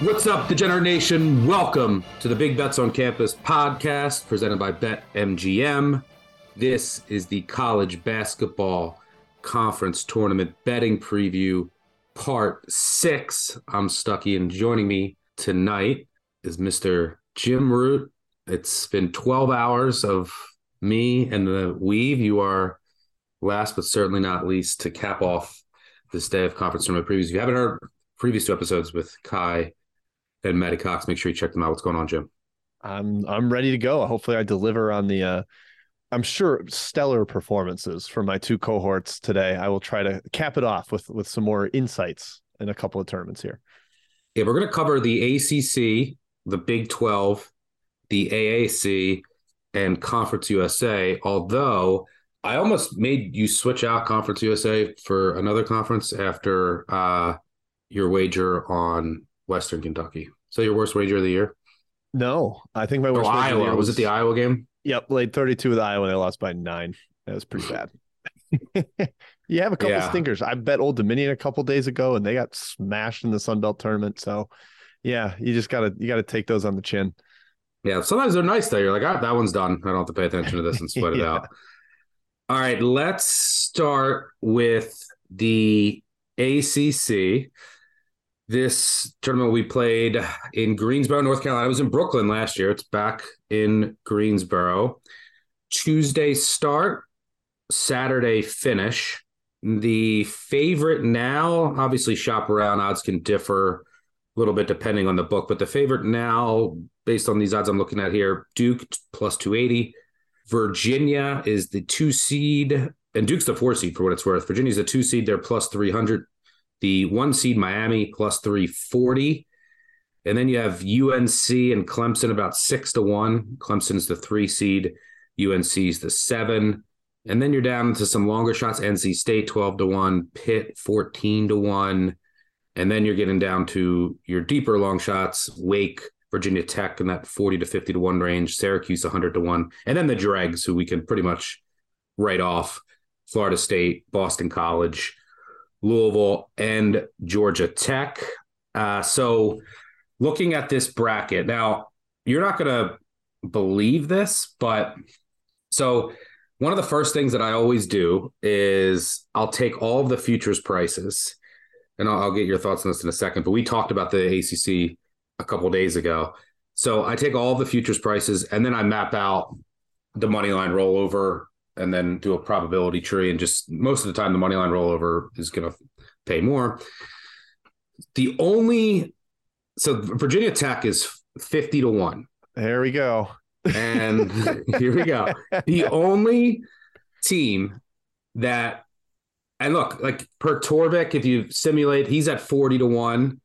What's up, Degenerate Nation? Welcome to the Big Bets on Campus podcast presented by BetMGM. This is the college basketball conference tournament betting preview, part six. I'm Stuckey, and joining me tonight is Mr. Jim Root. It's been 12 hours of me and the weave. You are last but certainly not least to cap off this day of conference tournament previews. If you haven't heard previous two episodes with Kai and Matty Cox, make sure you check them out. What's going on, Jim? I'm I'm ready to go. Hopefully, I deliver on the. Uh, I'm sure stellar performances from my two cohorts today. I will try to cap it off with with some more insights in a couple of tournaments here. Yeah, we're going to cover the ACC, the Big 12, the AAC, and Conference USA. Although I almost made you switch out Conference USA for another conference after uh, your wager on Western Kentucky. So your worst wager of the year? No, I think my Oh, worst the Iowa. year Was it the Iowa game? Yep, played 32 with Iowa. And they lost by nine. That was pretty bad. you have a couple Yeah. stinkers. I bet Old Dominion a couple days ago, and they got smashed in the Sun Belt tournament. So, yeah, you just gotta you gotta take those on the chin. Yeah, sometimes they're nice though. You're like, ah, that one's done. I don't have to pay attention to this and sweat it out. All right, let's start with the ACC. This tournament we played in Greensboro, North Carolina. It was in Brooklyn last year. It's back in Greensboro. Tuesday start, Saturday finish. The favorite now, obviously, shop around odds can differ a little bit depending on the book, but the favorite now, based on these odds I'm looking at here, Duke plus 280. Virginia is the two seed, and Duke's the four seed for what it's worth. Virginia's the two seed, they're plus 300. The one seed, Miami, plus 340. And then you have UNC and Clemson about six to one. Clemson's the three seed, UNC's the seven. And then you're down to some longer shots. NC State 12 to 1, Pitt 14 to 1. And then you're getting down to your deeper long shots, Wake, Virginia Tech in that 40 to 50 to 1 range, Syracuse 100 to 1. And then the dregs, who we can pretty much write off Florida State, Boston College, Louisville, and Georgia Tech. Uh, so looking at this bracket, now you're not going to believe this, but so one of the first things that I always do is I'll take all of the futures prices, and I'll, I'll get your thoughts on this in a second. But we talked about the ACC a couple days ago, so I take all the futures prices and then I map out the money line rollover, and then do a probability tree. And just most of the time, the money line rollover is going to pay more. The only so Virginia Tech is fifty to one. There we go. And here we go. The only team that, and look, like per Torvik, if you simulate, he's at 40 to 1.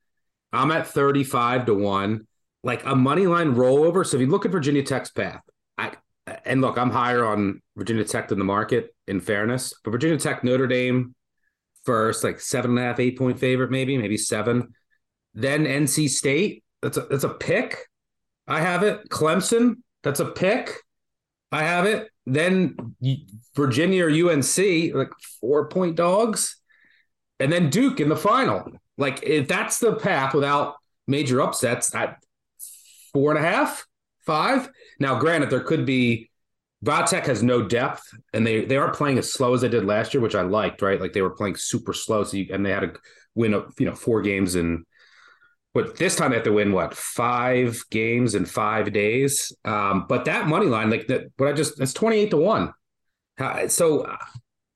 I'm at 35 to 1. Like a money line rollover. So if you look at Virginia Tech's path, and look, I'm higher on Virginia Tech than the market, in fairness. But Virginia Tech, Notre Dame first, like seven and a half, eight point favorite, maybe, maybe seven. Then NC State. That's a that's a pick. I have it. Clemson. That's a pick. I have it. Then Virginia or UNC, like four point dogs, and then Duke in the final. Like if that's the path without major upsets, at four and a half, five. Now, granted, there could be. Va Tech has no depth, and they they aren't playing as slow as they did last year, which I liked. Right, like they were playing super slow, so you, and they had to win up, you know, four games in but this time they have to win what five games in five days. Um, but that money line, like that, what I just that's twenty eight to one. Uh, So uh,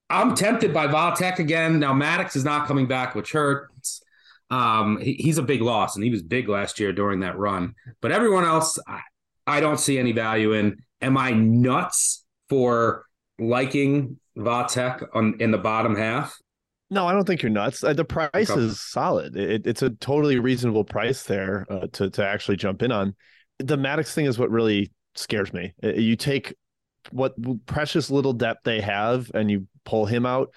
I'm tempted by Va Tech again. Now Maddox is not coming back, which hurts. Um, he- he's a big loss, and he was big last year during that run. But everyone else, I, I don't see any value in. Am I nuts for liking Va Tech on in the bottom half? No, I don't think you're nuts. Uh, The price Okay. is solid. It, it's a totally reasonable price there uh, to to actually jump in on. The Maddox thing is what really scares me. Uh, You take what precious little depth they have, and you pull him out,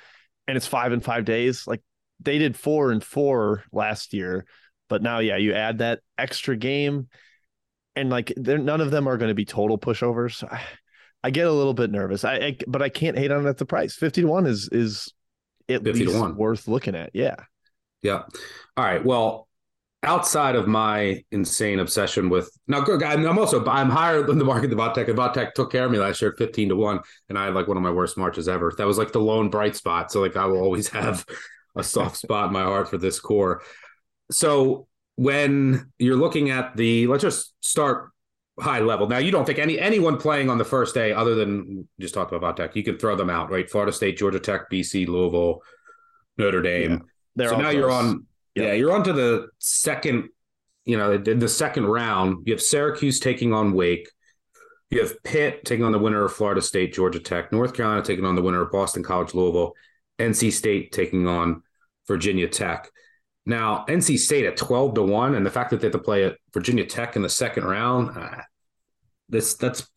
and it's five in five days. Like they did four and four last year, but now, yeah, you add that extra game, and like none of them are going to be total pushovers. I, I get a little bit nervous. I, I but I can't hate on it at the price. Fifty to one is is at 50 to least 1. worth looking at. Yeah. Yeah. All right. Well, outside of my insane obsession with now, good. I'm also I'm higher than the market The Va Tech. And Va Tech took care of me last year at 15 to one, and I had like one of my worst marches ever. That was like the lone bright spot. So like I will always have a soft spot in my heart for this core. So when you're looking at the, let's just start high level. Now you don't think any anyone playing on the first day, other than just talk about Tech, you can throw them out, right? Florida State, Georgia Tech, BC, Louisville, Notre Dame. Yeah. So now you're on Yep. yeah you're on to the second you know in the second round you have syracuse taking on wake you have pitt taking on the winner of florida state georgia tech north carolina taking on the winner of boston college louisville nc state taking on virginia tech now nc state at 12 to 1 and the fact that they have to play at virginia tech in the second round uh, this that's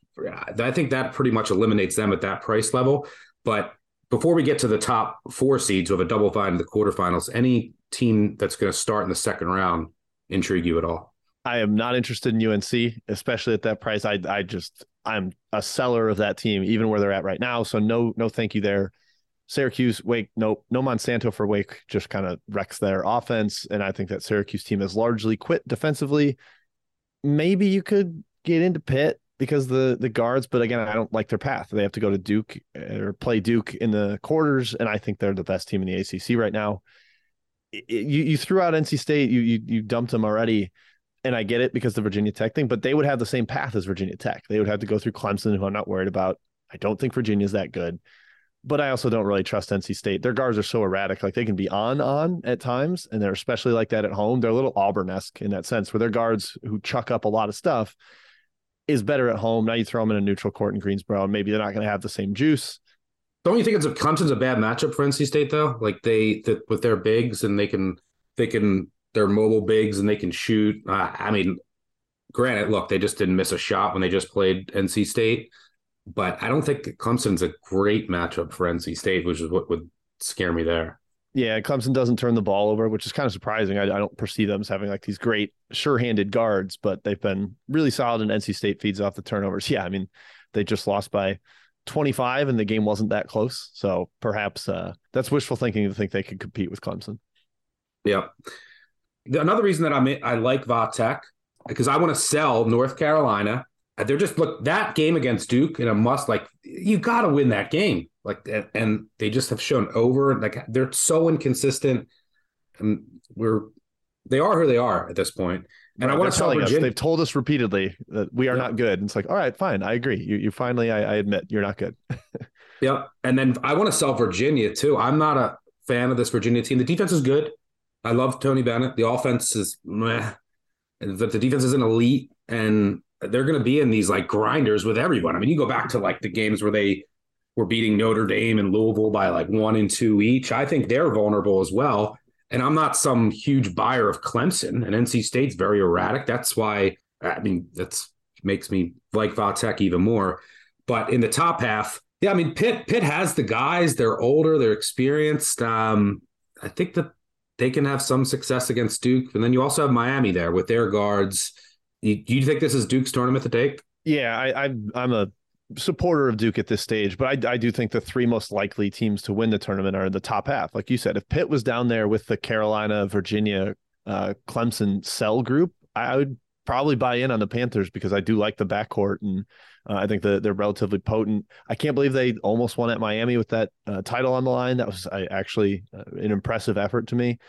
i think that pretty much eliminates them at that price level but before we get to the top four seeds have a double bye in the quarterfinals, any team that's going to start in the second round intrigue you at all? I am not interested in UNC, especially at that price. I I just I'm a seller of that team, even where they're at right now. So no no thank you there. Syracuse, Wake, nope, no Monsanto for Wake. Just kind of wrecks their offense, and I think that Syracuse team has largely quit defensively. Maybe you could get into Pitt because the the guards, but again, I don't like their path. They have to go to Duke or play Duke in the quarters, and I think they're the best team in the ACC right now. You you threw out NC State, you you you dumped them already and I get it because the Virginia Tech thing, but they would have the same path as Virginia Tech. They would have to go through Clemson, who I'm not worried about. I don't think Virginia's that good, but I also don't really trust NC State. Their guards are so erratic; like they can be on on at times, and they're especially like that at home. They're a little Auburn esque in that sense, where their guards who chuck up a lot of stuff is better at home. Now you throw them in a neutral court in Greensboro, and maybe they're not going to have the same juice. Don't you think it's a Clemson's a bad matchup for NC State though? Like they that with their bigs and they can they can they're mobile bigs and they can shoot. Uh, I mean, granted, look, they just didn't miss a shot when they just played NC State, but I don't think Clemson's a great matchup for NC State, which is what would scare me there. Yeah, Clemson doesn't turn the ball over, which is kind of surprising. I, I don't perceive them as having like these great sure-handed guards, but they've been really solid. And NC State feeds off the turnovers. Yeah, I mean, they just lost by 25, and the game wasn't that close. So perhaps uh, that's wishful thinking to think they could compete with Clemson. Yeah. Another reason that I'm I like Va Tech because I want to sell North Carolina. Uh, they're just look that game against Duke in a must. Like you got to win that game. Like and, and they just have shown over. Like they're so inconsistent, and we're they are who they are at this point. And I Right, want to telling us, they've told us repeatedly that we are Yeah. not good. And it's like, all right, fine, I agree. You, you finally, I, I admit, you're not good. Yep. And then I want to sell Virginia too. I'm not a fan of this Virginia team. The defense is good. I love Tony Bennett. The offense is meh. The, the defense isn't elite. And they're going to be in these like grinders with everyone. I mean, you go back to like the games where they were beating Notre Dame and Louisville by like one and two each. I think they're vulnerable as well. And I'm not some huge buyer of Clemson. And NC State's very erratic. That's why, I mean, that's makes me like Va Tech even more. But in the top half, yeah, I mean Pitt Pitt has the guys. They're older, they're experienced. Um, I think that they can have some success against Duke. And then you also have Miami there with their guards. You, you think this is Duke's tournament to take? Yeah, I, I I'm a supporter of Duke at this stage, but I, I do think the three most likely teams to win the tournament are in the top half. Like you said, if Pitt was down there with the Carolina, Virginia, uh, Clemson cell group, I would probably buy in on the Panthers because I do like the backcourt and uh, I think that they're relatively potent. I can't believe they almost won at Miami with that uh, title on the line. That was I, actually uh, an impressive effort to me.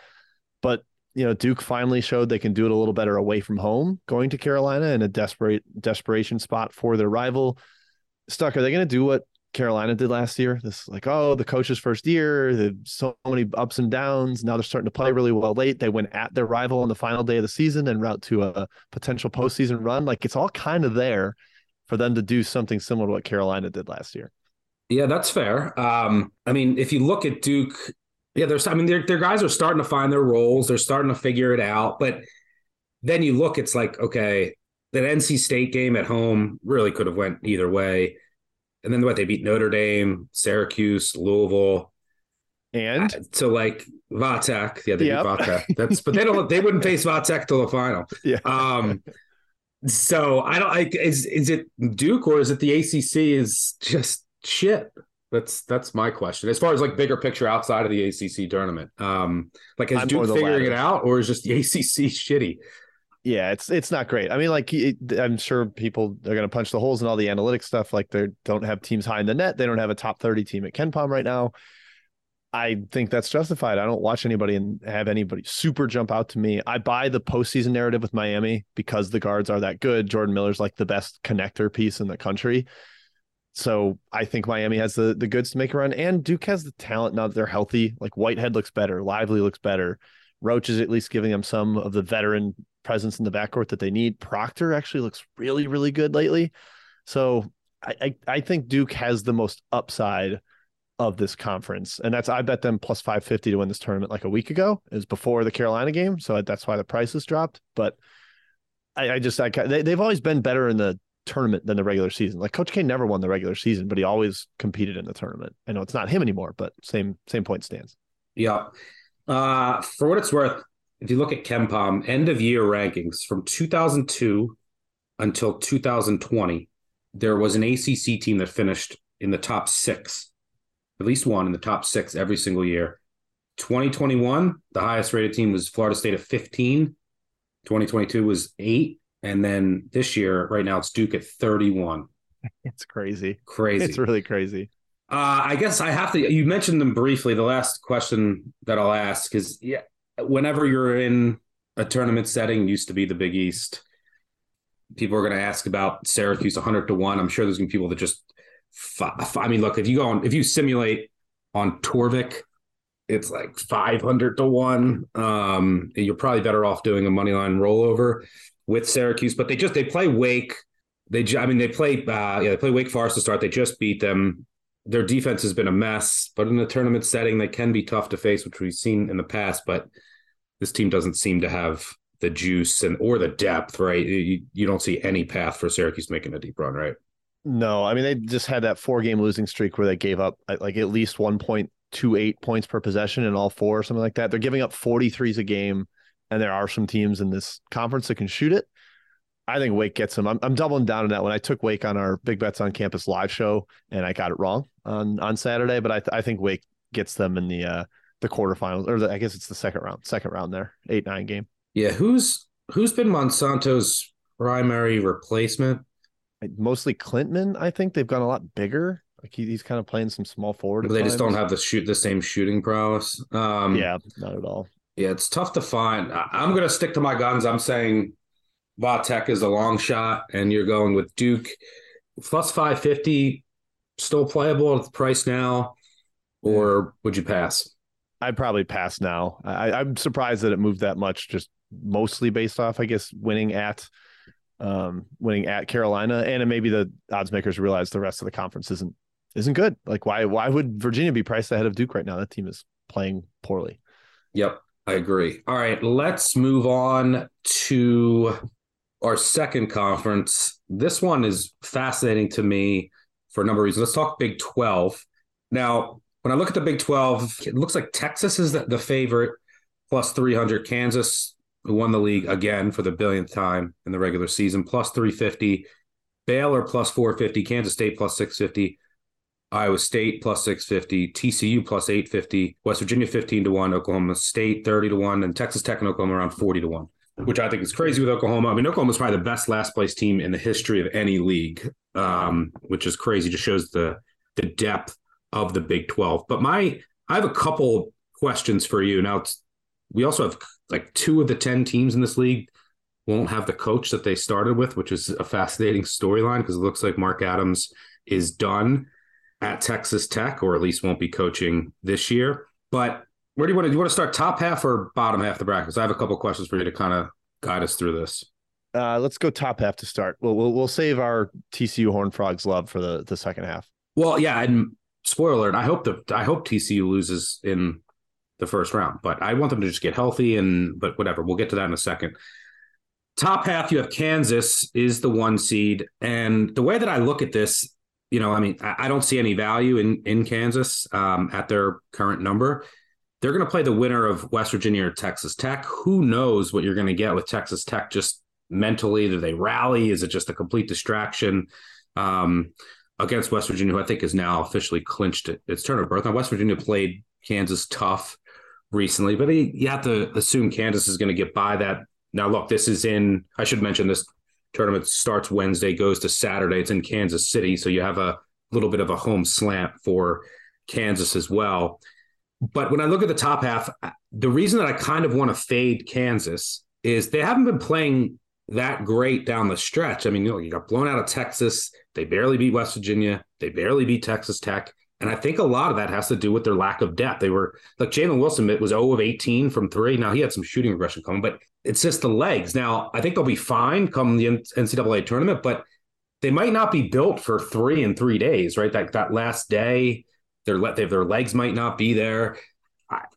But you know, Duke finally showed they can do it a little better away from home, going to Carolina in a desperate desperation spot for their rival. Stuck, are they going to do what Carolina did last year? This like, oh, the coach's first year, so many ups and downs. Now they're starting to play really well late. They went at their rival on the final day of the season and route to a potential postseason run. Like it's all kind of there for them to do something similar to what Carolina did last year. Yeah, that's fair. Um, I mean, if you look at Duke, Yeah, there's. I mean, their their guys are starting to find their roles. They're starting to figure it out. But then you look, it's like okay, that NC State game at home really could have went either way. And then what they beat Notre Dame, Syracuse, Louisville, and uh, so like Va Tech, yeah, they Yep. beat Va Tech. That's but they don't. They wouldn't face Va Tech till the final. yeah, Um, so I don't like is is it Duke or is it the ACC is just shit? That's that's my question. As far as like bigger picture outside of the ACC tournament, um, like is I'm Duke figuring it out or is just the ACC shitty? yeah, it's it's not great. I mean, like it, I'm sure people are going to punch the holes in all the analytics stuff. Like they don't have teams high in the net. They don't have a top 30 team at KenPom right now. I think that's justified. I don't watch anybody and have anybody super jump out to me. I buy the postseason narrative with Miami because the guards are that good. Jordan Miller's like the best connector piece in the country. So I think Miami has the the goods to make a run, and Duke has the talent now that they're healthy. Like Whitehead looks better, Lively looks better. Roach is at least giving them some of the veteran presence in the backcourt that they need. Proctor actually looks really, really good lately. So I, I, I think Duke has the most upside of this conference. And that's, I bet them plus 550 to win this tournament like a week ago. It was before the Carolina game. So that's why the prices dropped. But I, I just, I, they, they've always been better in the tournament than the regular season. Like Coach K never won the regular season, but he always competed in the tournament. I know it's not him anymore, but same, same point stands. Yeah. Uh, for what it's worth, if you look at KenPom end of year rankings from 2002 until 2020, there was an ACC team that finished in the top six, at least one in the top six every single year. 2021, the highest rated team was Florida State at 15. 2022 was eight. And then this year, right now, it's Duke at 31. It's crazy. Crazy. It's really crazy. Uh, I guess I have to. You mentioned them briefly. The last question that I'll ask is, yeah, whenever you're in a tournament setting, used to be the Big East. People are going to ask about Syracuse 100 to one. I'm sure there's going to be people that just. I mean, look, if you go on, if you simulate on Torvik, it's like 500 to one. Um, you're probably better off doing a money line rollover with Syracuse, but they just they play Wake. They, I mean, they play. Uh, yeah, they play Wake Forest to start. They just beat them their defense has been a mess, but in a tournament setting, they can be tough to face, which we've seen in the past. But this team doesn't seem to have the juice and or the depth, right? You, you don't see any path for Syracuse making a deep run, right? No, I mean they just had that four game losing streak where they gave up like at least 1.28 points per possession in all four or something like that. They're giving up 43s a game, and there are some teams in this conference that can shoot it. I think Wake gets them. I'm, I'm doubling down on that. When I took Wake on our Big Bets on Campus live show, and I got it wrong on on Saturday, but I th- I think Wake gets them in the uh the quarterfinals, or the, I guess it's the second round, second round there, eight nine game. Yeah, who's who's been Monsanto's primary replacement? Mostly Klintman. I think they've gone a lot bigger. Like he, he's kind of playing some small forward. at They just don't have the shoot the same shooting prowess. Um, Yeah, not at all. Yeah, it's tough to find. I- I'm going to stick to my guns. I'm saying Va Tech is a long shot, and you're going with Duke plus 550, still playable at the price now, or would you pass? I'd probably pass now. I, I'm surprised that it moved that much, just mostly based off, I guess, winning at um winning at Carolina. And maybe the odds makers realize the rest of the conference isn't isn't good. Like why why would Virginia be priced ahead of Duke right now? That team is playing poorly. Yep, I agree. All right, let's move on to our second conference. This one is fascinating to me for a number of reasons. Let's talk Big 12. Now, when I look at the Big 12, it looks like Texas is the, the favorite, plus 300. Kansas, who won the league again for the billionth time in the regular season, plus 350. Baylor, plus 450. Kansas State, plus 650. Iowa State plus 650, TCU plus 850, West Virginia 15 to 1, Oklahoma State 30 to 1, and Texas Tech and Oklahoma around 40 to 1, which I think is crazy with Oklahoma. I mean, Oklahoma's probably the best last place team in the history of any league, um, which is crazy. Just shows the the depth of the Big 12. But my I have a couple questions for you. Now we also have like two of the 10 teams in this league won't have the coach that they started with, which is a fascinating storyline because it looks like Mark Adams is done at Texas Tech, or at least won't be coaching this year. But where do you want to do you want to start top half or bottom half the brackets? I have a couple questions for you to kind of guide us through this. Uh, let's go top half to start. We'll we'll, we'll save our TCU Horn Frogs love for the, the second half. Well, yeah, and spoiler alert, I hope the I hope TCU loses in the first round. But I want them to just get healthy and but whatever. We'll get to that in a second. Top half, you have Kansas is the one seed, and the way that I look at this, you know, I mean, I, don't see any value in in Kansas um, at their current number. They're going to play the winner of West Virginia or Texas Tech. Who knows what you're going to get with Texas Tech? Just mentally, do they rally? Is it just a complete distraction? Um, against West Virginia, who I think is now officially clinched it, its turn of birth. Now, West Virginia played Kansas tough recently, but he, you have to assume Kansas is going to get by that. Now, look, this is in, I should mention this tournament starts Wednesday, goes to Saturday. It's in Kansas City. So you have a little bit of a home slant for Kansas as well. But when I look at the top half, the reason that I kind of want to fade Kansas is they haven't been playing that great down the stretch. I mean, you know, you got blown out of Texas. They barely beat West Virginia. They barely beat Texas Tech. And I think a lot of that has to do with their lack of depth. They were like Jalen Wilson it was 0 of 18 from three. Now he had some shooting regression coming, but it's just the legs. Now I think they'll be fine come the NCAA tournament, but they might not be built for three in three days, right? That that last day, their their legs might not be there,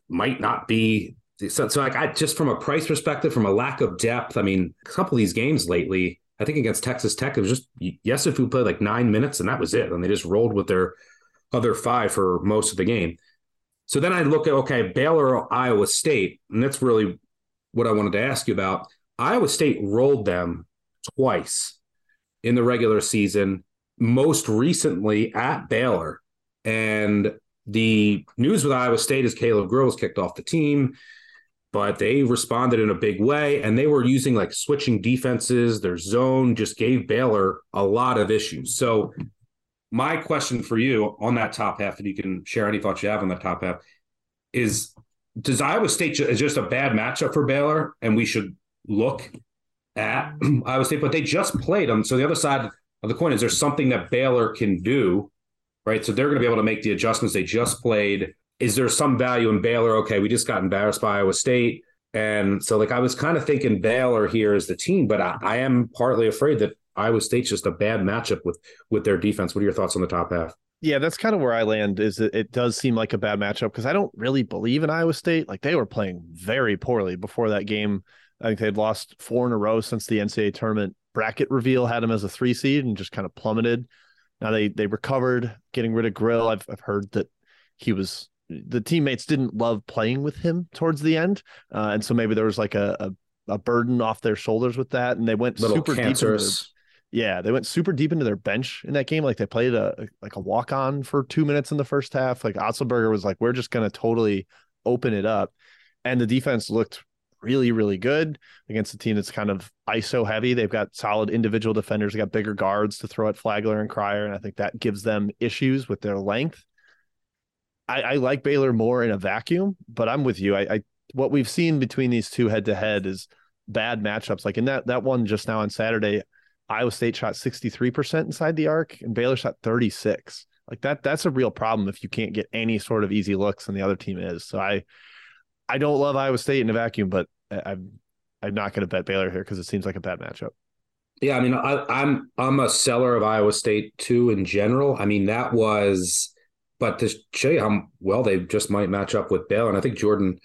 might not be. So, so like I just from a price perspective, from a lack of depth, I mean, a couple of these games lately, I think against Texas Tech, it was just yes, if Yesufu played like nine minutes and that was it, and they just rolled with their other five for most of the game. So then I look at okay, Baylor, Iowa State, and that's really what I wanted to ask you about. Iowa State rolled them twice in the regular season, most recently at Baylor. And the news with Iowa State is Caleb Grills kicked off the team, but they responded in a big way and they were using like switching defenses. Their zone just gave Baylor a lot of issues. So my question for you on that top half, if you can share any thoughts you have on that top half, is does Iowa State is just a bad matchup for Baylor, and we should look at Iowa State, but they just played them. So the other side of the coin is there something that Baylor can do, right? So they're going to be able to make the adjustments they just played. Is there some value in Baylor? Okay, we just got embarrassed by Iowa State. And so, like, I was kind of thinking Baylor here as the team, but I, I am partly afraid that Iowa State's just a bad matchup with with their defense. What are your thoughts on the top half? Yeah, that's kind of where I land. Is it, it does seem like a bad matchup because I don't really believe in Iowa State. Like they were playing very poorly before that game. I think they'd lost four in a row since the NCAA tournament bracket reveal had them as a three seed and just kind of plummeted. Now they they recovered, getting rid of Grill. I've I've heard that he was the teammates didn't love playing with him towards the end, uh, and so maybe there was like a, a, a burden off their shoulders with that, and they went super cancerous. deep. Yeah, they went super deep into their bench in that game. Like they played a like a walk on for two minutes in the first half. Like Otzelberger was like, "We're just going to totally open it up," and the defense looked really really good against a team that's kind of ISO heavy. They've got solid individual defenders. They got bigger guards to throw at Flagler and Cryer, and I think that gives them issues with their length. I, I like Baylor more in a vacuum, but I'm with you. I, I what we've seen between these two head to head is bad matchups. Like in that that one just now on Saturday, Iowa State shot 63% inside the arc and Baylor shot 36. Like that that's a real problem if you can't get any sort of easy looks and the other team is. So I I don't love Iowa State in a vacuum, but I'm I'm not going to bet Baylor here because it seems like a bad matchup. Yeah, I mean, I, I'm I'm a seller of Iowa State too in general. I mean, that was, but to show you how well they just might match up with Baylor, and I think Jordan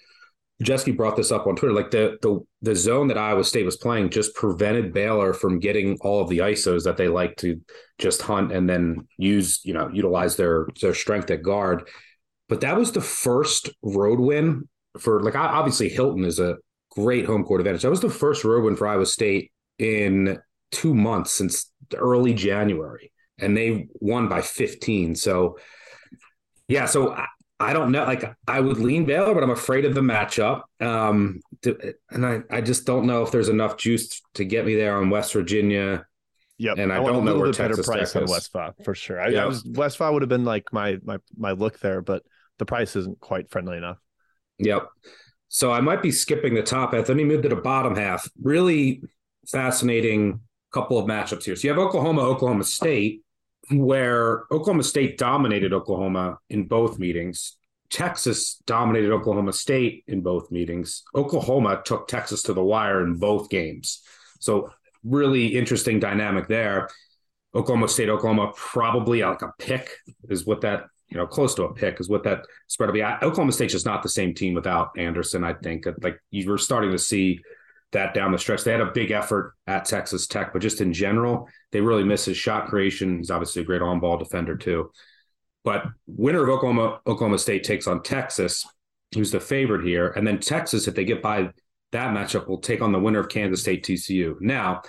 Jesse brought this up on Twitter. Like the the the zone that Iowa State was playing just prevented Baylor from getting all of the ISOs that they like to just hunt and then use, you know, utilize their their strength at guard. But that was the first road win for like obviously Hilton is a great home court advantage. That was the first road win for Iowa State in two months since early January, and they won by 15. So yeah, so uh, I don't know. Like I would lean Baylor, but I'm afraid of the matchup. Um, to, and I, I just don't know if there's enough juice to get me there on West Virginia. Yep. And I, I don't know where better price Tech on West Fa for sure. I, yep. I was West Fa would have been like my my my look there, but the price isn't quite friendly enough. Yep. So I might be skipping the top half. Let me move to the bottom half. Really fascinating couple of matchups here. So you have Oklahoma, Oklahoma State where Oklahoma State dominated Oklahoma in both meetings. Texas dominated Oklahoma State in both meetings. Oklahoma took Texas to the wire in both games. So, really interesting dynamic there. Oklahoma State, Oklahoma, probably like a pick is what that you know, close to a pick is what that spread will be. Oklahoma State's just not the same team without Anderson. I think like you were starting to see that down the stretch. They had a big effort at Texas Tech, but just in general, they really miss his shot creation. He's obviously a great on ball defender too. But winner of Oklahoma Oklahoma State takes on Texas, who's the favorite here, and then Texas, if they get by that matchup, will take on the winner of Kansas State TCU. Now,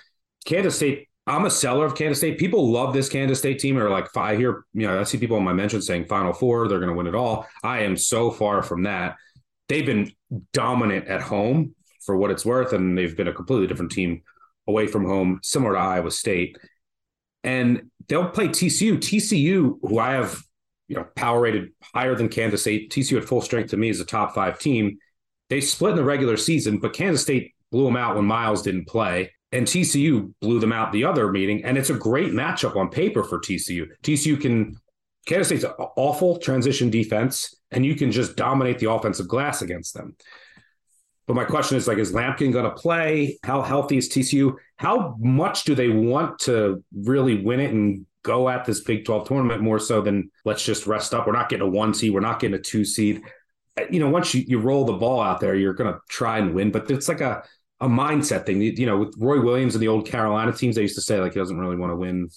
Kansas State. I'm a seller of Kansas State. People love this Kansas State team. Or like, I hear, you know, I see people in my mentions saying Final Four, they're going to win it all. I am so far from that. They've been dominant at home for what it's worth, and they've been a completely different team away from home, similar to Iowa State. And they'll play TCU. TCU, who I have, you know, power rated higher than Kansas State. TCU at full strength to me is a top five team. They split in the regular season, but Kansas State blew them out when Miles didn't play. And TCU blew them out the other meeting. And it's a great matchup on paper for TCU. TCU can Kansas State's awful transition defense, and you can just dominate the offensive glass against them. But my question is like, is Lampkin going to play? How healthy is TCU? How much do they want to really win it and go at this Big 12 tournament more so than let's just rest up? We're not getting a one seed. We're not getting a two seed. Uh, you know, once you, you roll the ball out there, you're going to try and win. But it's like a, a mindset thing. You know, with Roy Williams and the old Carolina teams, they used to say like he doesn't really want to win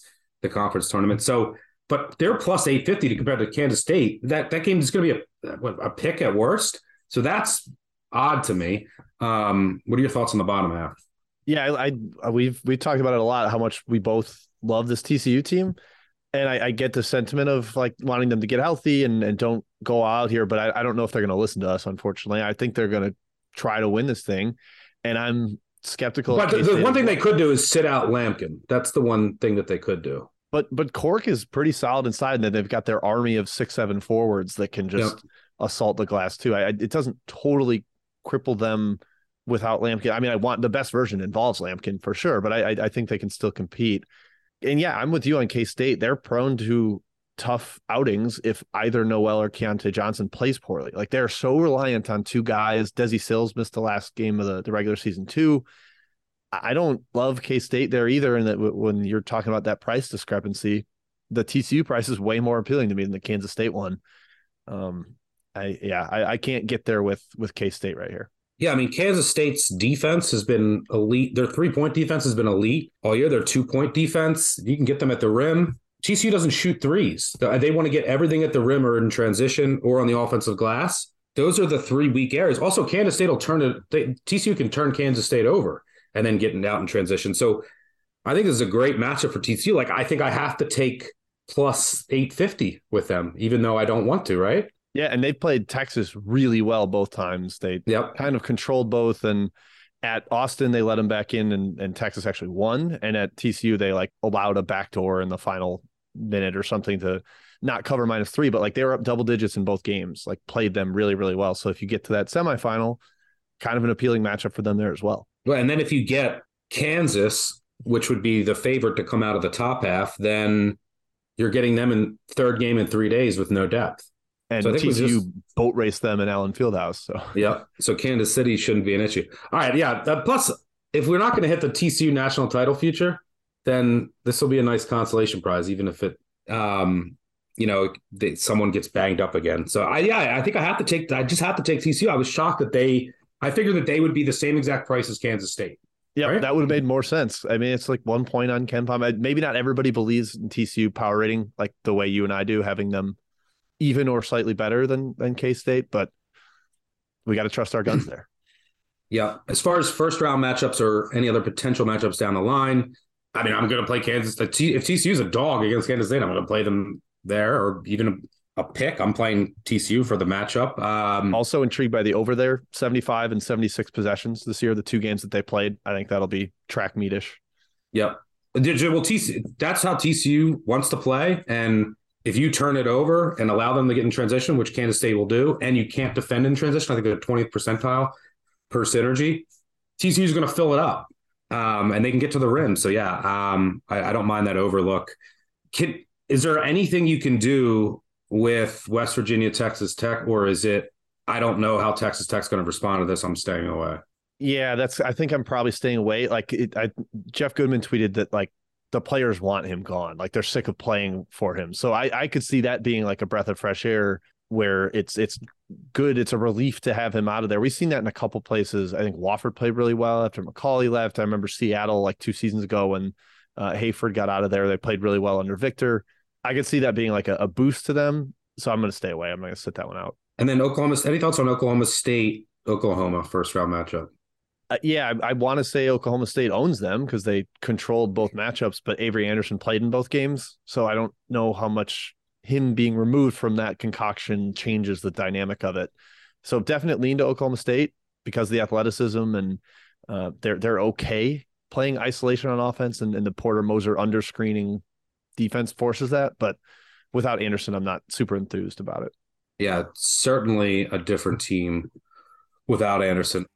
the conference tournament. So, but they're plus 850 to compare to Kansas State. That that game is going to be a, a pick at worst. So that's odd to me. Um, what are your thoughts on the bottom half? Yeah, I, I we've we talked about it a lot. How much we both love this TCU team, and I, I, get the sentiment of like wanting them to get healthy and, and don't go out here. But I, I don't know if they're going to listen to us. Unfortunately, I think they're going to try to win this thing, and I'm skeptical. But the, the one thing they could do is sit out Lampkin. That's the one thing that they could do. But but Cork is pretty solid inside, and then they've got their army of six seven forwards that can just yep. assault the glass too. I, it doesn't totally cripple them without Lampkin. I mean, I want the best version involves Lampkin for sure, but I, I think they can still compete. And yeah, I'm with you on K State. They're prone to tough outings if either Nowell or Keyontae Johnson plays poorly. Like they're so reliant on two guys. Desi Sills missed the last game of the, the regular season too. I don't love K State there either. And that when you're talking about that price discrepancy, the TCU price is way more appealing to me than the Kansas State one. Um, I yeah, I, I can't get there with with K State right here. Yeah, I mean Kansas State's defense has been elite. Their three point defense has been elite all year. Their two point defense, you can get them at the rim. TCU doesn't shoot threes. They want to get everything at the rim or in transition or on the offensive glass. Those are the three weak areas. Also, Kansas State will turn it. They, TCU can turn Kansas State over and then getting out in transition. So I think this is a great matchup for TCU. Like I think I have to take plus 850 with them, even though I don't want to, right? Yeah, and they played Texas really well both times. They yep. kind of controlled both. And at Austin, they let them back in, and, and Texas actually won. And at TCU, they like allowed a backdoor in the final minute or something to not cover minus three, but like they were up double digits in both games, like played them really, really well. So if you get to that semifinal, kind of an appealing matchup for them there as well. Well, and then if you get Kansas, which would be the favorite to come out of the top half, then you're getting them in third game in three days with no depth and so TCU just, boat race them in Allen Fieldhouse. So yeah, so Kansas City shouldn't be an issue. All right, yeah. Uh, plus, if we're not going to hit the TCU national title future, then this will be a nice consolation prize, even if it, um, you know, they, someone gets banged up again. So I, yeah, I think I have to take. I just have to take TCU. I was shocked that they. I figured that they would be the same exact price as Kansas State. Yeah, right? that would have made more sense. I mean, it's like one point on KenPom. Maybe not everybody believes in TCU power rating like the way you and I do, having them even or slightly better than than K State, but we got to trust our guns there. Yeah, as far as first round matchups or any other potential matchups down the line, I mean, I'm going to play Kansas. If TCU is a dog against Kansas State, I'm going to play them there, or even a, a pick. I'm playing TCU for the matchup. Um, also intrigued by the over there, 75 and 76 possessions this year. The two games that they played, I think that'll be track meetish. Yep. Well, TCU, that's how TCU wants to play, and if you turn it over and allow them to get in transition, which Kansas State will do, and you can't defend in transition, I think they're 20th percentile per synergy. TCU is going to fill it up, um, and they can get to the rim. So yeah, um, I, I, don't mind that overlook. Can, is there anything you can do with West Virginia, Texas Tech, or is it? I don't know how Texas Tech's going to respond to this. I'm staying away. Yeah, that's. I think I'm probably staying away. Like it, I, Jeff Goodman tweeted that like the players want him gone. Like they're sick of playing for him. So I, I could see that being like a breath of fresh air where it's it's good. It's a relief to have him out of there. We've seen that in a couple places. I think Wofford played really well after McAuley left. I remember Seattle like two seasons ago when uh, Hayford got out of there. They played really well under Victor. I could see that being like a, a boost to them. So I'm going to stay away. I'm going to sit that one out. And then Oklahoma. Any thoughts on Oklahoma State, Oklahoma first round matchup? Uh, yeah, I, I want to say Oklahoma State owns them because they controlled both matchups, but Avery Anderson played in both games. So I don't know how much him being removed from that concoction changes the dynamic of it. So definitely lean to Oklahoma State because the athleticism and uh, they're they're okay playing isolation on offense and, and the Porter Moser under screening defense forces that. But without Anderson, I'm not super enthused about it. Yeah, certainly a different team without Anderson.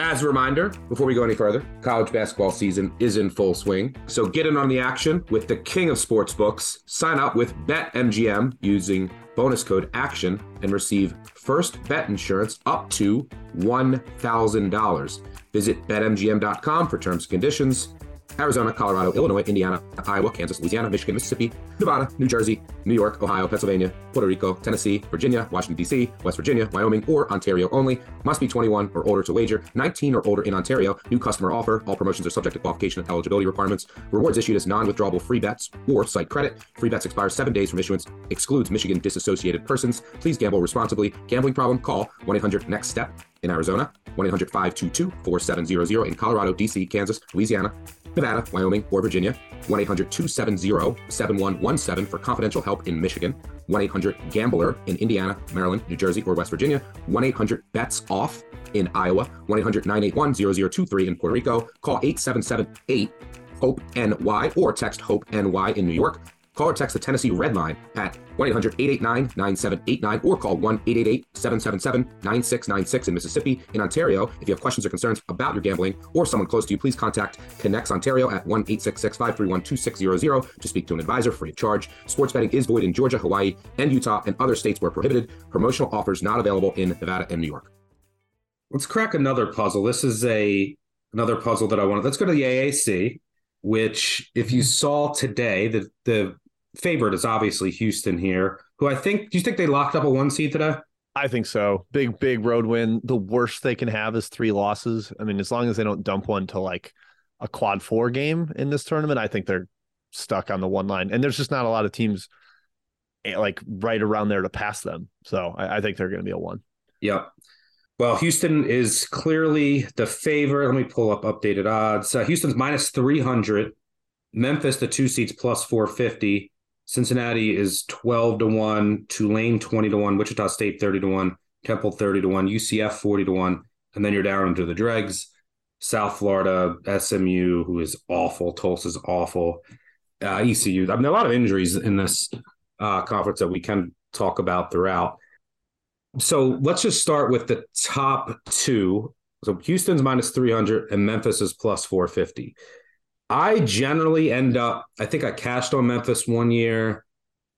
As a reminder, before we go any further, college basketball season is in full swing. So get in on the action with the king of sports books. Sign up with BetMGM using bonus code ACTION and receive first bet insurance up to $1,000. Visit betmgm.com for terms and conditions. Arizona, Colorado, Illinois, Indiana, Iowa, Kansas, Louisiana, Michigan, Mississippi, Nevada, New Jersey, New York, Ohio, Pennsylvania, Puerto Rico, Tennessee, Virginia, Washington, D.C., West Virginia, Wyoming, or Ontario only. Must be 21 or older to wager. 19 or older in Ontario. New customer offer. All promotions are subject to qualification and eligibility requirements. Rewards issued as non withdrawable free bets or site credit. Free bets expire seven days from issuance. Excludes Michigan disassociated persons. Please gamble responsibly. Gambling problem? Call 1 800 NEXT STEP in Arizona, 1 800 522 4700 in Colorado, D.C., Kansas, Louisiana, Nevada, Wyoming, or Virginia. 1 800 270 7117 for confidential help in Michigan. 1 800 Gambler in Indiana, Maryland, New Jersey, or West Virginia. 1 800 Bets Off in Iowa. 1 800 981 0023 in Puerto Rico. Call 877 8 HOPE NY or text HOPE NY in New York. Call or text the Tennessee Red Line at 1 800 889 9789 or call 1 888 777 9696 in Mississippi. In Ontario, if you have questions or concerns about your gambling or someone close to you, please contact ConnexOntario at 1 866 531 2600 to speak to an advisor free of charge. Sports betting is void in Georgia, Hawaii, and Utah and other states where prohibited. Promotional offers not available in Nevada and New York. Let's crack another puzzle. This is a another puzzle that I wanted. Let's go to the AAC, which if you saw today, the the favorite is obviously Houston here, who I think, do you think they locked up a one seed today? I think so. Big, big road win. The worst they can have is three losses. I mean, as long as they don't dump one to like a quad four game in this tournament, I think they're stuck on the one line. And there's just not a lot of teams eh, like right around there to pass them. So I, I think they're going to be a one. Yep. Well, Houston is clearly the favorite. Let me pull up updated odds. Uh, Houston's minus 300. Memphis, the two seats, plus 450. Cincinnati is 12 to 1, Tulane 20 to 1, Wichita State 30 to 1, Temple 30 to 1, UCF 40 to 1, and then you're down into the dregs. South Florida, SMU, who is awful, Tulsa's awful, uh, ECU. I mean, a lot of injuries in this uh, conference that we can talk about throughout. So let's just start with the top two. So Houston's minus 300 and Memphis is plus 450. I generally end up, I think I cashed on Memphis one year,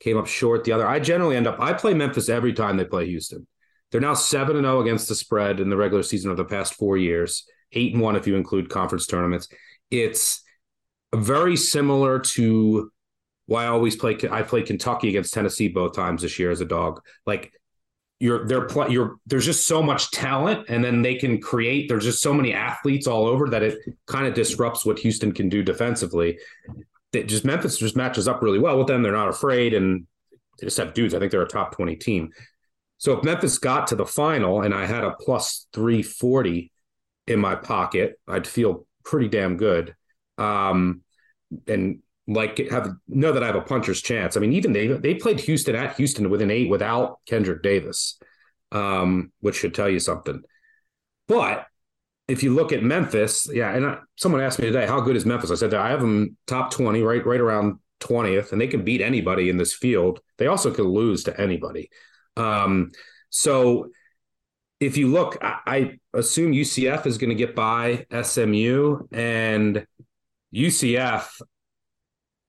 came up short the other. I generally end up, I play Memphis every time they play Houston. They're now 7 and 0 against the spread in the regular season of the past four years, 8 and 1 if you include conference tournaments. It's very similar to why I always play. I played Kentucky against Tennessee both times this year as a dog. Like you're they're you're there's just so much talent and then they can create there's just so many athletes all over that it kind of disrupts what Houston can do defensively. That just Memphis just matches up really well with them. They're not afraid and they just have dudes. I think they're a top 20 team. So if Memphis got to the final and I had a plus 340 in my pocket, I'd feel pretty damn good. Um, and like have know that I have a puncher's chance. I mean, even they they played Houston at Houston within eight without Kendric Davis, um, which should tell you something. But if you look at Memphis, yeah, and I, someone asked me today, how good is Memphis? I said I have them top twenty, right, right around twentieth, and they can beat anybody in this field. They also could lose to anybody. Um, so if you look, I, I assume UCF is going to get by SMU and UCF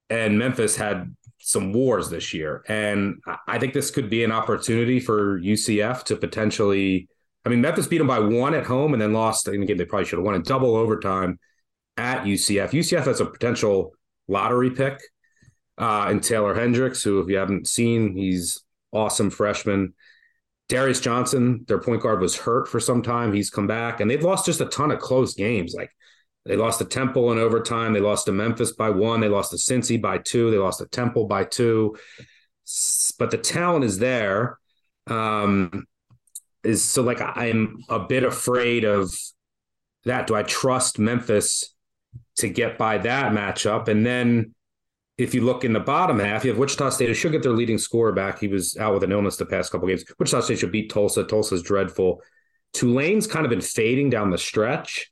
and Memphis had some wars this year. And I think this could be an opportunity for UCF to potentially. I mean, Memphis beat them by one at home and then lost in the game. They probably should have won in double overtime at UCF. UCF has a potential lottery pick. Uh, Taylor Hendricks, who, if you haven't seen, he's awesome freshman. Darius Johnson, their point guard, was hurt for some time. He's come back, and they've lost just a ton of close games. Like they lost to Temple in overtime. They lost to Memphis by one. They lost to Cincy by two. They lost to Temple by two. But the talent is there. Um, is so like I'm a bit afraid of that. Do I trust Memphis to get by that matchup? And then if you look in the bottom half, you have Wichita State who should get their leading scorer back. He was out with an illness the past couple games. Wichita State should beat Tulsa. Tulsa's dreadful. Tulane's kind of been fading down the stretch,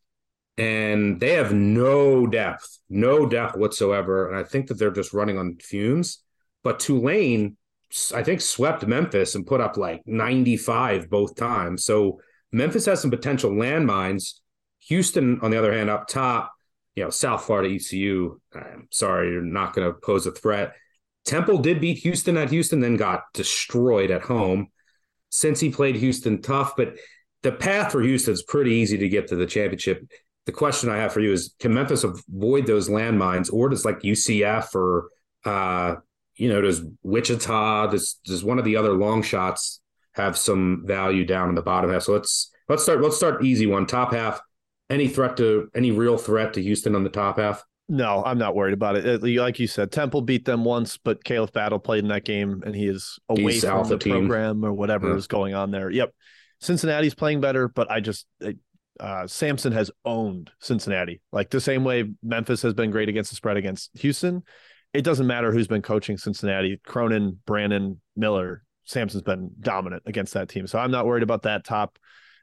and they have no depth, no depth whatsoever. And I think that they're just running on fumes. But Tulane, I think, swept Memphis and put up like 95 both times. So Memphis has some potential landmines. Houston, on the other hand, up top, you know, South Florida ECU, I'm sorry, you're not going to pose a threat. Temple did beat Houston at Houston, then got destroyed at home. Cincy played Houston tough, but the path for Houston's pretty easy to get to the championship. The question I have for you is can Memphis avoid those landmines, or does like UCF or uh, you know, does Wichita, does does one of the other long shots have some value down in the bottom half? So let's let's start let's start easy one. Top half, any threat to any real threat to Houston on the top half? No, I'm not worried about it. Like you said, Temple beat them once, but Khalif Battle played in that game, and he is away He's from the team. program or whatever yeah. is going on there. Yep, Cincinnati's playing better, but I just uh, Sampson has owned Cincinnati like the same way Memphis has been great against the spread against Houston. It doesn't matter who's been coaching Cincinnati, Cronin, Brannen, Miller. Sampson's been dominant against that team, so I'm not worried about that top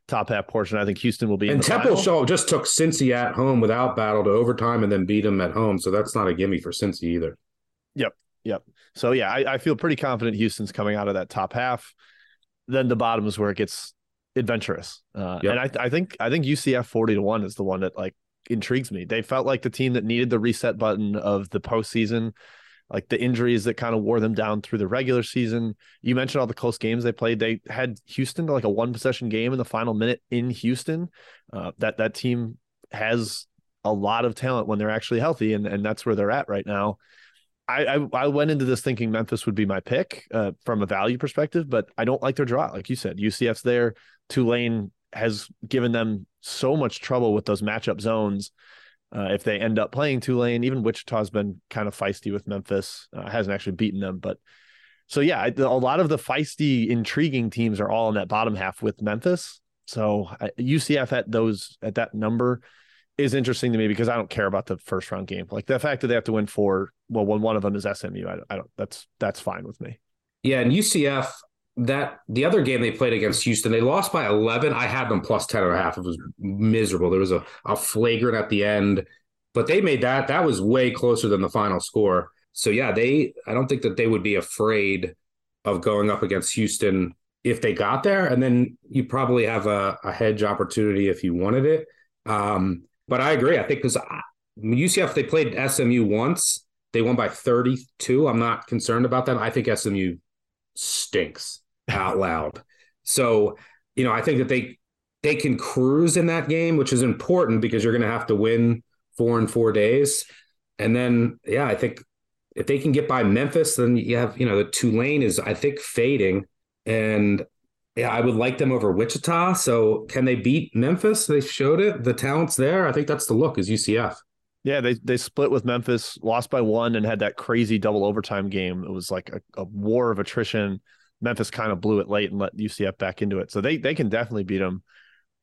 top half portion. I think Houston will be. And Temple Show just took Cincy at home without battle to overtime and then beat them at home. So that's not a gimme for Cincy either. Yep. Yep. So yeah, I, I feel pretty confident Houston's coming out of that top half. Then the bottom is where it gets adventurous. Uh, yep. And I, I think I think UCF forty to one is the one that like intrigues me. They felt like the team that needed the reset button of the postseason like the injuries that kind of wore them down through the regular season. You mentioned all the close games they played. They had Houston to like a one possession game in the final minute in Houston. Uh, that that team has a lot of talent when they're actually healthy, and and that's where they're at right now. I, I, I went into this thinking Memphis would be my pick uh, from a value perspective, but I don't like their draw. Like you said, UCF's there. Tulane has given them so much trouble with those matchup zones uh, if they end up playing Tulane, even Wichita's been kind of feisty with Memphis, uh, hasn't actually beaten them. But so, yeah, a lot of the feisty, intriguing teams are all in that bottom half with Memphis. So UCF at those at that number is interesting to me because I don't care about the first round game. Like the fact that they have to win four, well, when one of them is SMU, I, I don't. That's that's fine with me. Yeah, and UCF that the other game they played against Houston, they lost by 11. I had them plus 10 and a half. It was miserable. There was a, a flagrant at the end, but they made that. That was way closer than the final score. So, yeah, they, I don't think that they would be afraid of going up against Houston if they got there. And then you probably have a, a hedge opportunity if you wanted it. Um, but I agree. I think because UCF, they played SMU once, they won by 32. I'm not concerned about that. I think SMU stinks out loud. So, you know, I think that they they can cruise in that game, which is important because you're going to have to win four in four days. And then, yeah, I think if they can get by Memphis, then you have, you know, the Tulane is, I think, fading. And yeah, I would like them over Wichita. So can they beat Memphis? They showed it. The talent's there. I think that's the look is UCF. Yeah, they they split with Memphis, lost by one, and had that crazy double overtime game. It was like a, a war of attrition. Memphis kind of blew it late and let UCF back into it. So they they can definitely beat them.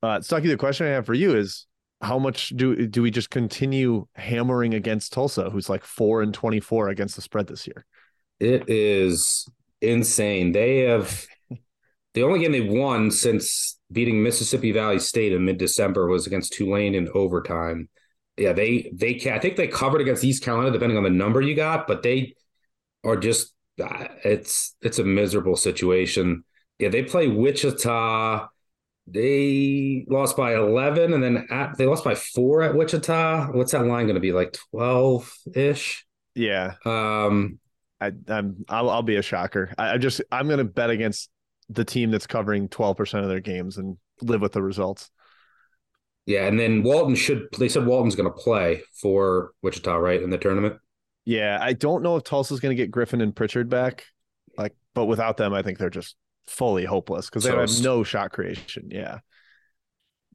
Uh, Stuckey, the question I have for you is how much do do we just continue hammering against Tulsa, who's like four and twenty four against the spread this year? It is insane. They have the only game they won since beating Mississippi Valley State in mid December was against Tulane in overtime. Yeah, they they can. I think they covered against East Carolina, depending on the number you got, but they are just it's it's a miserable situation. Yeah, they play Wichita. They lost by eleven, and then at, they lost by four at Wichita. What's that line going to be like twelve ish? Yeah. Um, I, I'm I'll, I'll be a shocker. I, I just I'm going to bet against the team that's covering twelve percent of their games and live with the results. Yeah, and then Walton should. They said Walton's going to play for Wichita, right, in the tournament. Yeah, I don't know if Tulsa's going to get Griffin and Pritchard back. Like, but without them, I think they're just fully hopeless because they have no shot creation. Yeah.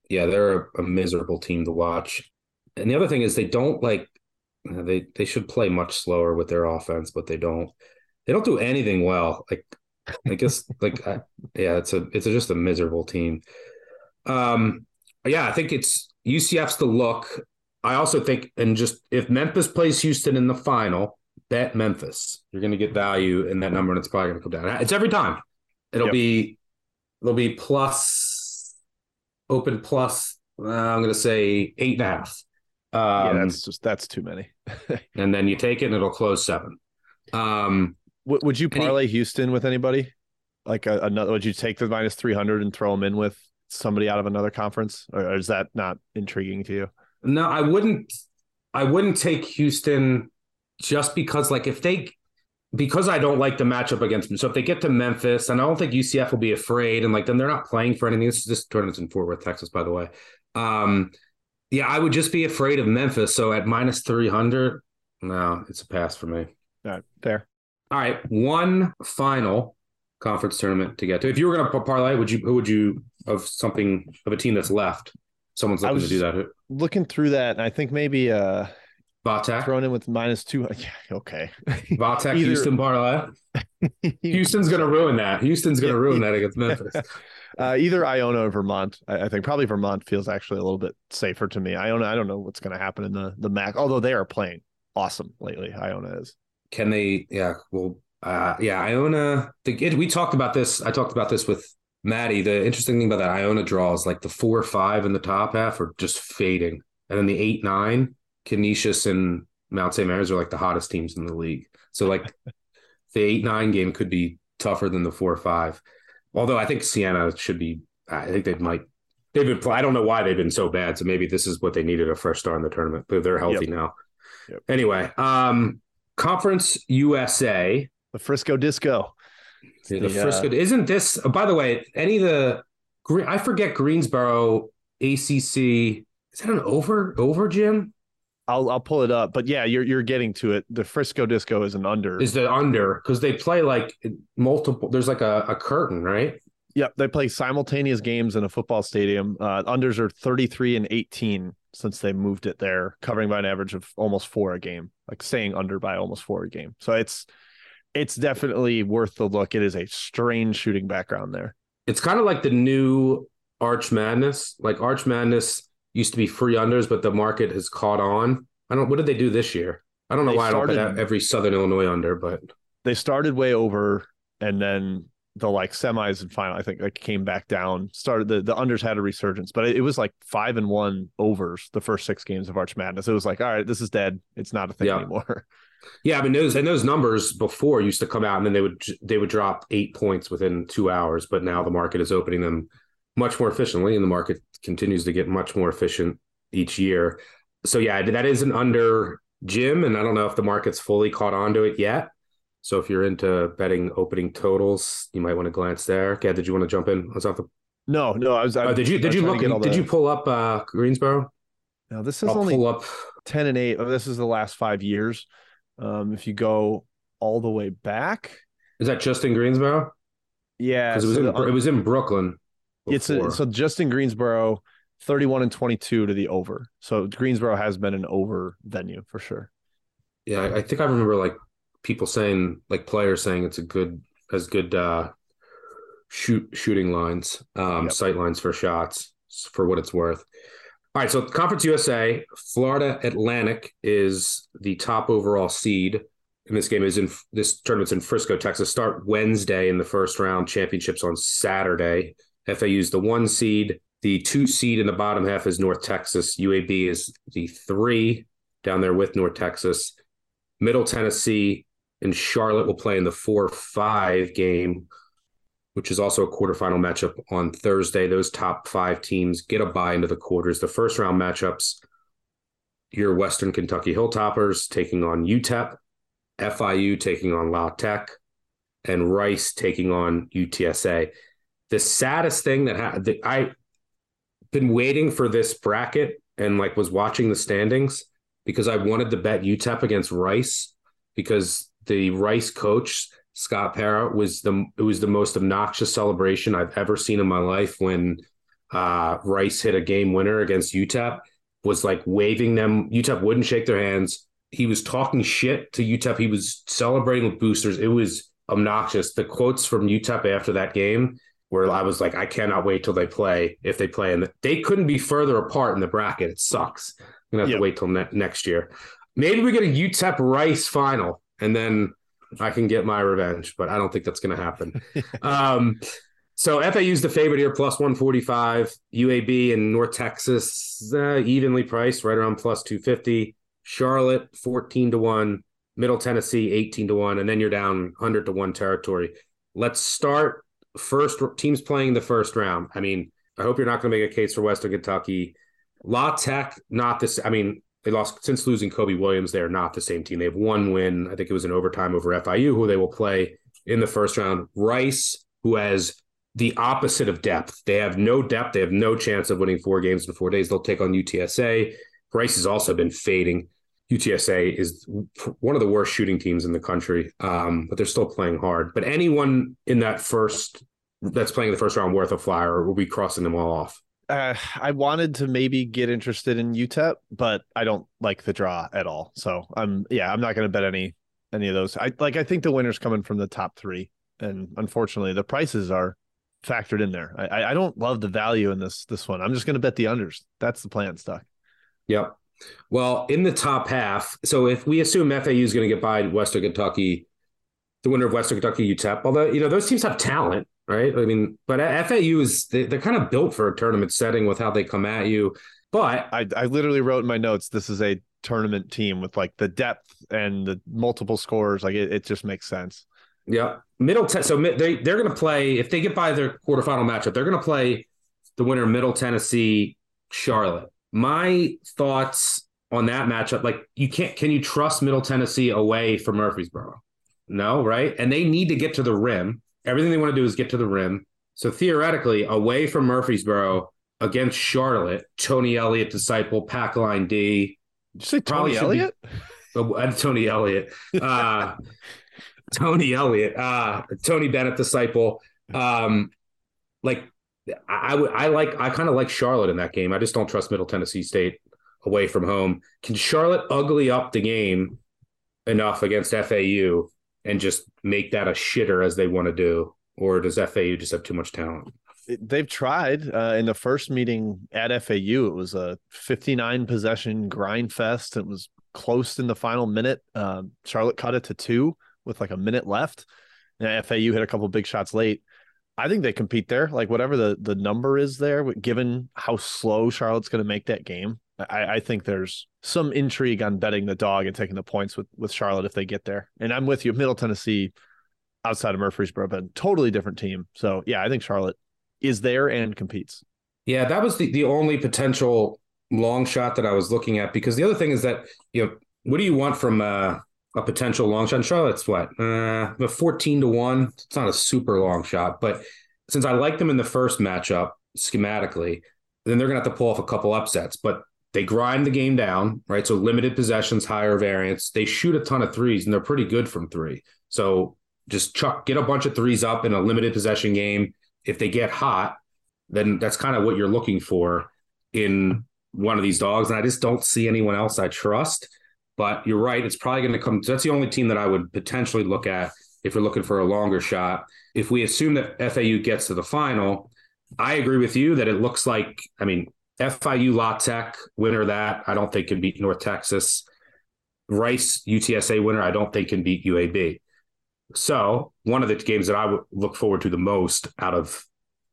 Yeah, they're a, a miserable team to watch. And the other thing is they don't like they they should play much slower with their offense, but they don't. They don't do anything well. Like I guess like uh, yeah, it's a it's a, just a miserable team. Um yeah, I think it's UCF's the look. I also think and just if Memphis plays Houston in the final, bet Memphis. You're going to get value in that number and it's probably going to come down. It's every time. It'll Yep. be it'll be plus open plus uh, I'm going to say eight and a half. yeah, Um, that's just that's too many. and then you take it and it'll close seven. Um, W- would you Any- parlay Houston with anybody? Like a, another? Would you take the minus three hundred and throw them in with somebody out of another conference, or is that not intriguing to you? no, I wouldn't. I wouldn't take Houston just because, like, if they, because I don't like the matchup against them. So if they get to Memphis, and I don't think UCF will be afraid, and like then they're not playing for anything. This this tournament's in Fort Worth, Texas, by the way. Um, yeah, I would just be afraid of Memphis. So at minus three hundred, no, it's a pass for me. All right, fair. All right, one final conference tournament to get to. If you were going to parlay, would you who would you of something of a team that's left? Someone's looking to do that. Looking through that, and I think maybe uh Va Tech, thrown in with minus two. Yeah, okay. Va Tech, Either- Houston parlay. Houston's going to ruin that. Houston's going to ruin that against Memphis. Uh, either Iona or Vermont. I, I think probably Vermont feels actually a little bit safer to me. Iona, I don't know what's going to happen in the the MAAC, although they are playing awesome lately. Iona is. Can they? Yeah. Well. Uh, yeah. Iona. The, it, we talked about this. I talked about this with Maddie. The interesting thing about that Iona draw is like the four five in the top half are just fading, and then the eight nine, Canisius and Mount St. Mary's are like the hottest teams in the league. So like the eight nine game could be tougher than the four five. Although I think Siena should be. I think they might. They've been. I don't know why they've been so bad. So maybe this is what they needed a fresh start in the tournament. But they're healthy now. Yep. Anyway, um, Conference USA. The Frisco Disco. The, the, Frisco uh, isn't this. oh, by the way, any of the I forget Greensboro ACC. Is that an over over Jim? I'll I'll pull it up, but yeah, you're you're getting to it. The Frisco Disco is an under. Is the under because they play like multiple? There's like a, a curtain, right? Yep, they play simultaneous games in a football stadium. Uh, unders are 33 and 18 since they moved it there, covering by an average of almost four a game, like staying under by almost four a game. So it's it's definitely worth the look. It is a strange shooting background there. It's kind of like the new Arch Madness. Like Arch Madness used to be free unders, but the market has caught on. I don't. What did they do this year? I don't know They why I don't started- bet every Southern Illinois under, but They started way over, and then the like semis and final, I think, like came back down. Started the the unders had a resurgence, but it, it was like five and one overs the first six games of Arch Madness. It was like, all right, this is dead. It's not a thing Yeah. anymore. Yeah, I mean those and those numbers before used to come out and then they would they would drop eight points within two hours, but now the market is opening them much more efficiently, and the market continues to get much more efficient each year. So yeah, that is an under Jim, and I don't know if the market's fully caught on to it yet. So if you're into betting opening totals, you might want to glance there. Gad, did you want to jump in on something? No, no, I was. I, Oh, did you did you look? Did the- you pull up uh, Greensboro? No, this is I'll only pull up. 10 and 8. Oh, This is the last five years. Um, if you go all the way back, Is that just in Greensboro? yeah, Because it was so in the- it was in Brooklyn. it's a, before. so Justin Greensboro, 31 and 22 to the over. So Greensboro has been an over venue for sure. Yeah, I- I think I remember like people saying, like players saying it's a good as good uh shoot shooting lines, um, Yep. sight lines for shots for what it's worth. All right, so Conference USA, Florida Atlantic is the top overall seed. And this game is in this tournament's in Frisco, Texas. Start Wednesday in the first round. Championships on Saturday. FAU's the one seed. The two seed in the bottom half is North Texas. UAB is the three down there with North Texas. Middle Tennessee and Charlotte will play in the 4 5 game, which is also a quarterfinal matchup on Thursday. Those top five teams get a bye into the quarters. The first round matchups your Western Kentucky Hilltoppers taking on UTEP, FIU taking on La Tech, and Rice taking on UTSA. The saddest thing that ha- that I been waiting for this bracket and like was watching the standings because I wanted to bet UTEP against Rice because the Rice coach Scott Pera was the it was the most obnoxious celebration I've ever seen in my life when uh, Rice hit a game winner against UTEP. Was like waving them. UTEP wouldn't shake their hands. He was talking shit to UTEP. He was celebrating with boosters. It was obnoxious. The quotes from UTEP after that game where I was like, I cannot wait till they play. If they play, and they couldn't be further apart in the bracket. It sucks. I'm gonna have Yep. to wait till ne- next year. Maybe we get a UTEP Rice final, and then I can get my revenge. But I don't think that's gonna happen. um, so FAU's the favorite here, plus one forty five. UAB and North Texas uh, evenly priced, right around plus two fifty. Charlotte fourteen to one. Middle Tennessee eighteen to one, and then you're down hundred to one territory. Let's start first teams playing the first round. I mean, I hope you're not going to make a case for Western Kentucky. La Tech, not this. I mean, they lost since losing Cobe Williams. They are not the same team. They have one win. I think it was an overtime over FIU, who they will play in the first round. Rice, who has the opposite of depth. They have no depth. They have no chance of winning four games in four days. They'll take on UTSA. Rice has also been fading. UTSA is one of the worst shooting teams in the country, um, but they're still playing hard. But anyone in that first that's playing the first round worth a flyer will be crossing them all off. Uh, I wanted to maybe get interested in UTEP, but I don't like the draw at all. So I'm yeah, I'm not going to bet any any of those. I like I think the winner's coming from the top three, and unfortunately the prices are factored in there. I I- don't love the value in this this one. I'm just going to bet the unders. That's the plan, Stuck. Yep. Well, in the top half, so if we assume FAU is going to get by Western Kentucky, the winner of Western Kentucky UTEP, although you know those teams have talent, right? I mean, but FAU is they, they're kind of built for a tournament setting with how they come at you. But I I literally wrote in my notes this is a tournament team with like the depth and the multiple scores. Like it, it just makes sense. Yeah, Middle Ten. So they they're going to play if they get by their quarterfinal matchup. They're going to play the winner, Middle Tennessee, Charlotte. My thoughts on that matchup, like you can't. Can you trust Middle Tennessee away from Murfreesboro? No, right? And they need to get to the rim. Everything they want to do is get to the rim. So theoretically, away from Murfreesboro against Charlotte, Tony Elliott, disciple, pack line D, Did you say Tony should be- Elliott? uh, Tony Elliott, uh, Tony Elliott, uh, Tony Bennett disciple. Um, like I, I would, I like, I kind of like Charlotte in that game. I just don't trust Middle Tennessee State away from home. Can Charlotte ugly up the game enough against FAU and just make that a shitter as they want to do, or does FAU just have too much talent? They've tried uh, in the first meeting at FAU. It was a 59 possession grind fest. It was close in the final minute. Um, Charlotte cut it to two with like a minute left. And FAU hit a couple big shots late. I think they compete there. Like whatever the the number is there, given how slow Charlotte's going to make that game, I, I think there's some intrigue on betting the dog and taking the points with with Charlotte if they get there. And I'm with you. Middle Tennessee, outside of Murfreesboro, but totally different team. So yeah, I think Charlotte is there and competes. Yeah, that was the, the only potential long shot that I was looking at because the other thing is that, you know, what do you want from uh, a potential long shot? Charlotte's what? Uh, 14 to 1. It's not a super long shot, but since I like them in the first matchup schematically, then they're going to have to pull off a couple upsets. But they grind the game down, right? So limited possessions, higher variance. They shoot a ton of threes and they're pretty good from three. So just chuck, get a bunch of threes up in a limited possession game. If they get hot, then that's kind of what you're looking for in one of these dogs. And I just don't see anyone else I trust. But you're right. It's probably going to come. That's the only team that I would potentially look at if you're looking for a longer shot. If we assume that FAU gets to the final, I agree with you that it looks like, I mean, FIU La Tech winner that, I don't think can beat North Texas. Rice UTSA winner, I don't think can beat UAB. So one of the games that I would look forward to the most out of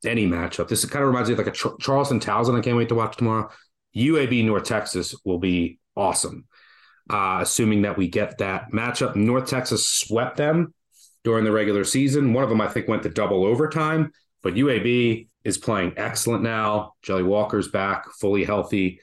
any matchup, this kind of reminds me of like a Ch- Charleston Towson. I can't wait to watch tomorrow. UAB North Texas will be awesome. Uh, assuming that we get that matchup, North Texas swept them during the regular season. One of them, I think, went to double overtime, but UAB is playing excellent now. Jelly Walker's back, fully healthy.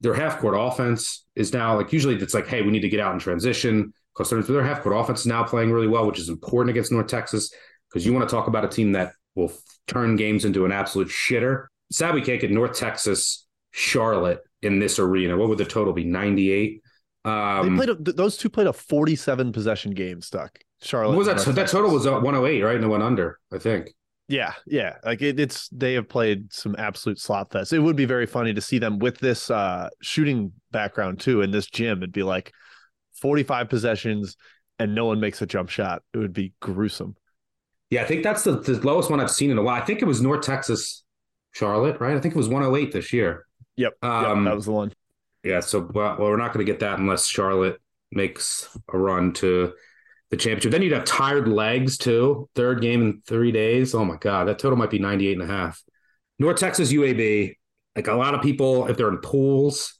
Their half court offense is now like usually it's like, hey, we need to get out in transition. Because their half court offense is now playing really well, which is important against North Texas because you want to talk about a team that will turn games into an absolute shitter. Sad we can't get North Texas, Charlotte in this arena. What would the total be? 98. Um, they played a, th- those two played a 47 possession game. Stuck Charlotte. what was that? North That total was uh, 108, right? And it went under, I think. Yeah, yeah. Like it, it's they have played some absolute slot fest. It would be very funny to see them with this uh shooting background too in this gym. It'd be like 45 possessions and no one makes a jump shot. It would be gruesome. Yeah, I think that's the, the lowest one I've seen in a while. I think it was North Texas, Charlotte, right? I think it was 108 this year. Yep. Um, yep that was the one. Yeah, so well, well we're not going to get that unless Charlotte makes a run to the championship. Then you'd have tired legs too. Third game in three days. Oh my god, that total might be 98 and a half. North Texas UAB. Like a lot of people, if they're in pools,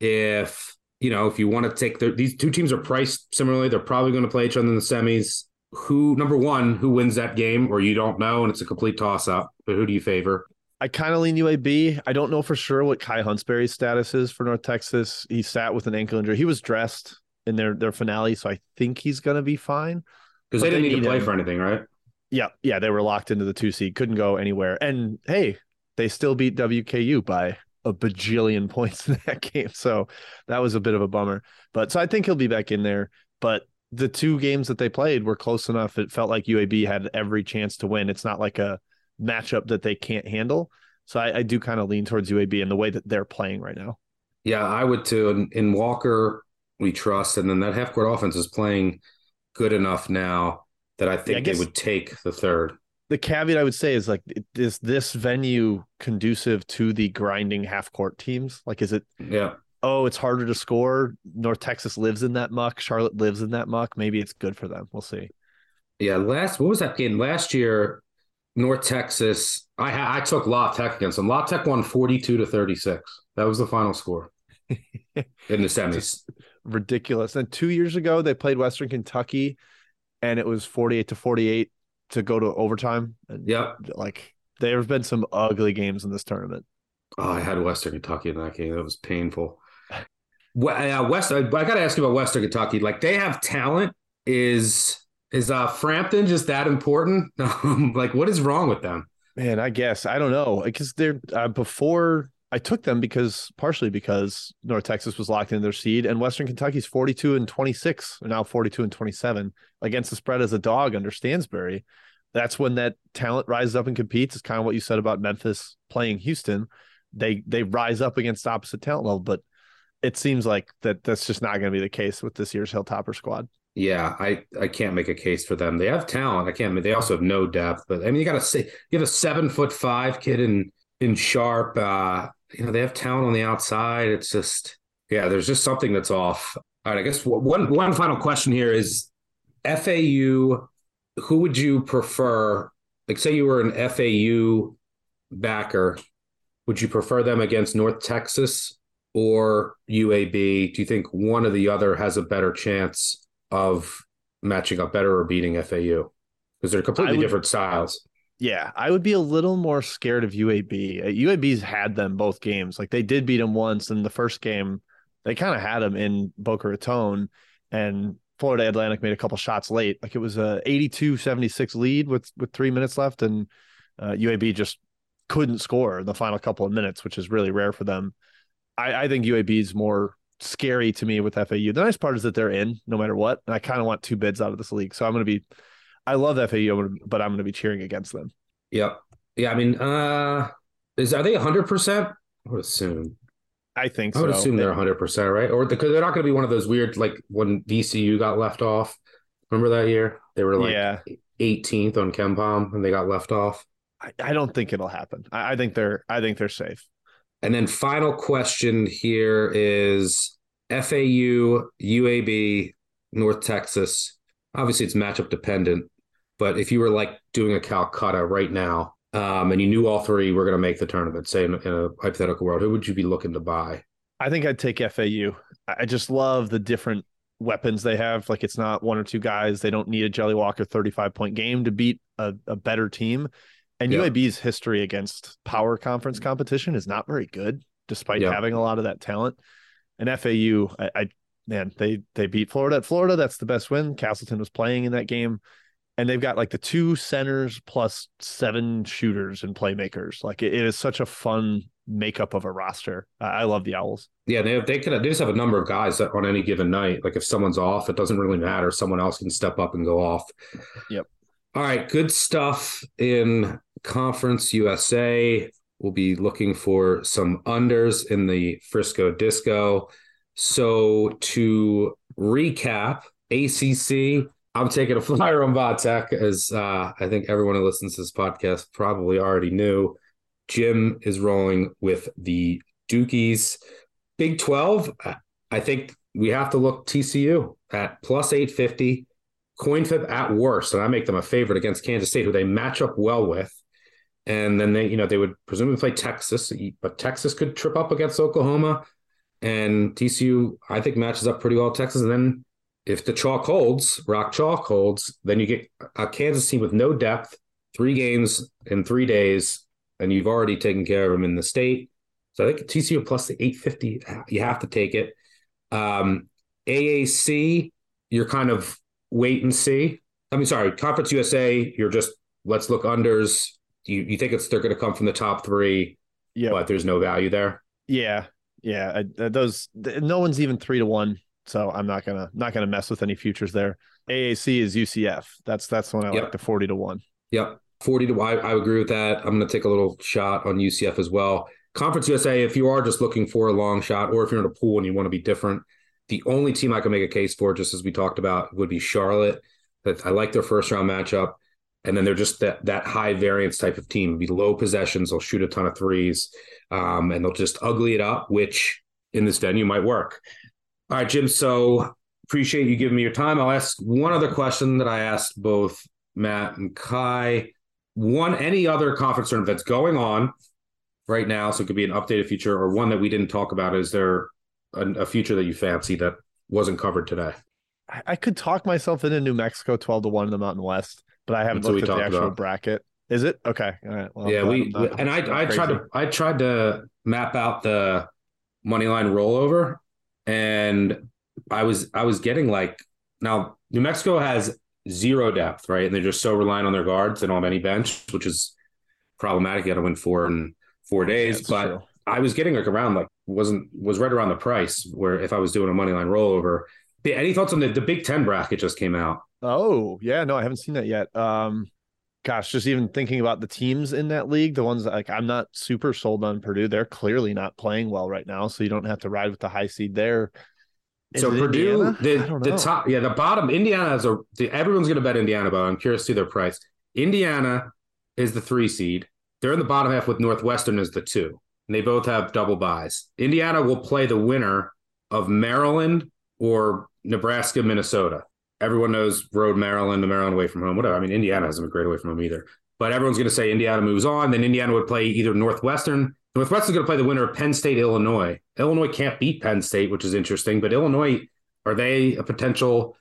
if you know, if you want to take the, these two teams are priced similarly, they're probably going to play each other in the semis. Who number one, who wins that game, or you don't know, and it's a complete toss up. But who do you favor? I kind of lean UAB. I don't know for sure what Kai Huntsberry's status is for North Texas. He sat with an ankle injury. He was dressed in their their finale, so I think he's gonna be fine. Because they didn't they need to play him. for anything, right? Yeah, yeah, they were locked into the two seed, couldn't go anywhere. And hey, they still beat WKU by a bajillion points in that game. So that was a bit of a bummer. But so I think he'll be back in there. But the two games that they played were close enough. It felt like UAB had every chance to win. It's not like a matchup that they can't handle. So I, I do kind of lean towards UAB in the way that they're playing right now. Yeah, I would too. And, in Walker, we trust, and then that half court offense is playing good enough now that I think I they would take the third. The caveat I would say is like, is this venue conducive to the grinding half court teams? Like, is it Yeah, oh, it's harder to score. North Texas lives in that muck. Charlotte lives in that muck. Maybe it's good for them. We'll see. yeah. Last what was that game last year? North Texas. I I took La Tech against them. La Tech won forty two to thirty six. That was the final score in the semis. Ridiculous. And two years ago, they played Western Kentucky and it was 48 to 48 to go to overtime. And Yep. like there have been some ugly games in this tournament. Oh, I had Western Kentucky in that game. That was painful. We- uh, West, I, I got to ask you about Western Kentucky. Like they have talent. Is is uh Frampton just that important? Like what is wrong with them? Man, I guess I don't know because they're uh, before I took them because partially because North Texas was locked in their seed and Western Kentucky's 42 and 26 or now 42 and 27 against the spread as a dog under Stansbury. That's when that talent rises up and competes. It's kind of what you said about Memphis playing Houston. They they rise up against opposite talent level, but it seems like that that's just not going to be the case with this year's Hilltopper squad. Yeah, I I can't make a case for them. They have talent. I can't. They also have no depth. But I mean, you got to say you have a seven foot five kid in in sharp. Uh, you know, they have talent on the outside. It's just yeah, there's just something that's off. All right, I guess one one final question here is FAU. Who would you prefer? Like, say you were an FAU backer, would you prefer them against North Texas or UAB? Do you think one or the other has a better chance of matching up better or beating FAU? Because they're completely would- different styles. Yeah, I would be a little more scared of UAB. Uh, UAB's had them both games. Like they did beat them once in the first game. They kind of had them in Boca Raton and Florida Atlantic made a couple shots late. Like it was a 82-76 lead with with 3 minutes left and uh, UAB just couldn't score in the final couple of minutes, which is really rare for them. I, I think UAB is more scary to me with FAU. The nice part is that they're in no matter what, and I kind of want two bids out of this league. So I'm going to be I love FAU, but I'm going to be cheering against them. Yep. Yeah, I mean, uh is are they hundred percent? I would assume. I think I would so. assume they're hundred percent, right? Or because they're not going to be one of those weird like when VCU got left off. Remember that year? They were like yeah, 18th on KenPom and they got left off. I, I don't think it'll happen. I, I think they're I think they're safe. And then final question here is FAU, UAB, North Texas. Obviously, it's matchup dependent, but if you were like doing a Calcutta right now, um, and you knew all three were going to make the tournament, say in, in a hypothetical world, who would you be looking to buy? I think I'd take FAU. I just love the different weapons they have. Like it's not one or two guys. They don't need a Jelly Walker 35 point game to beat a, a better team. And Yeah. UAB's history against power conference competition is not very good, despite Yeah. having a lot of that talent. And FAU, I, I man, they they beat Florida at Florida. That's the best win. Castleton was playing in that game. And they've got like the two centers plus seven shooters and playmakers. Like it- it is such a fun makeup of a roster. I, I love the Owls. Yeah, they have, they could they just have a number of guys that on any given night. Like if someone's off, it doesn't really matter. Someone else can step up and go off. Yep. All right, good stuff in Conference USA. We'll be looking for some unders in the Frisco Disco. So to recap, ACC, I'm taking a flyer on Va Tech, as uh, I think everyone who listens to this podcast probably already knew. Jim is rolling with the Dukies. Big 12, I think we have to look TCU at plus 850, coin flip at worst, and I make them a favorite against Kansas State, who they match up well with. And then they, you know, they would presumably play Texas, but Texas could trip up against Oklahoma. And TCU, I think, matches up pretty well Texas. And then if the chalk holds, rock chalk holds, then you get a Kansas team with no depth, three games in three days, and you've already taken care of them in the state. So I think TCU plus the 850, you have to take it. Um, AAC, you're kind of wait and see. I mean, sorry, Conference USA, you're just let's look unders. You you think it's they're going to come from the top three, Yeah. but there's no value there. Yeah. Yeah. I, those, no one's even three to one. So I'm not gonna not gonna mess with any futures there. AAC is UCF. That's that's when I Yep. like the forty to one. Yep. 40 to I, I agree with that. I'm going to take a little shot on UCF as well. Conference USA, if you are just looking for a long shot or if you're in a pool and you want to be different, the only team I can make a case for, just as we talked about, would be Charlotte. That I like their first round matchup. And then they're just that that high variance type of team. Be low possessions. They'll shoot a ton of threes. Um, and they'll just ugly it up, which in this venue might work. All right, Jim. So appreciate you giving me your time. I'll ask one other question that I asked both Matt and Kai one any other conference tournament that's going on right now so it could be an updated feature or one that we didn't talk about is there a, a future that you fancy that wasn't covered today I, I could talk myself into New Mexico twelve to one in the Mountain West, but I haven't That's looked at the actual about. bracket. Is it okay? All right. Well, yeah we glad I'm not- and i i tried to i tried to map out the money line rollover and i was i was getting like now new mexico has zero depth right and they're just so reliant on their guards they don't have any bench which is problematic you got to win four in four days it's but true. I was getting like around like wasn't was right around the price where if I was doing a money line rollover. Any thoughts on the the Big Ten bracket just came out? Oh yeah, no, I haven't seen that yet. Um, gosh, just even thinking about the teams in that league, the ones that, like I'm not super sold on Purdue. They're clearly not playing well right now, so you don't have to ride with the high seed there. Is so Purdue? The the top, yeah, the bottom. Indiana has a. The, everyone's going to bet Indiana, but I'm curious to see their price. Indiana is the three seed. They're in the bottom half with Northwestern as the two, and they both have double buys. Indiana will play the winner of Maryland or Nebraska, Minnesota. Everyone knows road Maryland, the Maryland away from home, whatever. I mean, Indiana hasn't been great away from home either. But everyone's going to say Indiana moves on. Then Indiana would play either Northwestern. Northwestern's going to play the winner of Penn State, Illinois. Illinois can't beat Penn State, which is interesting. But Illinois, are they a potential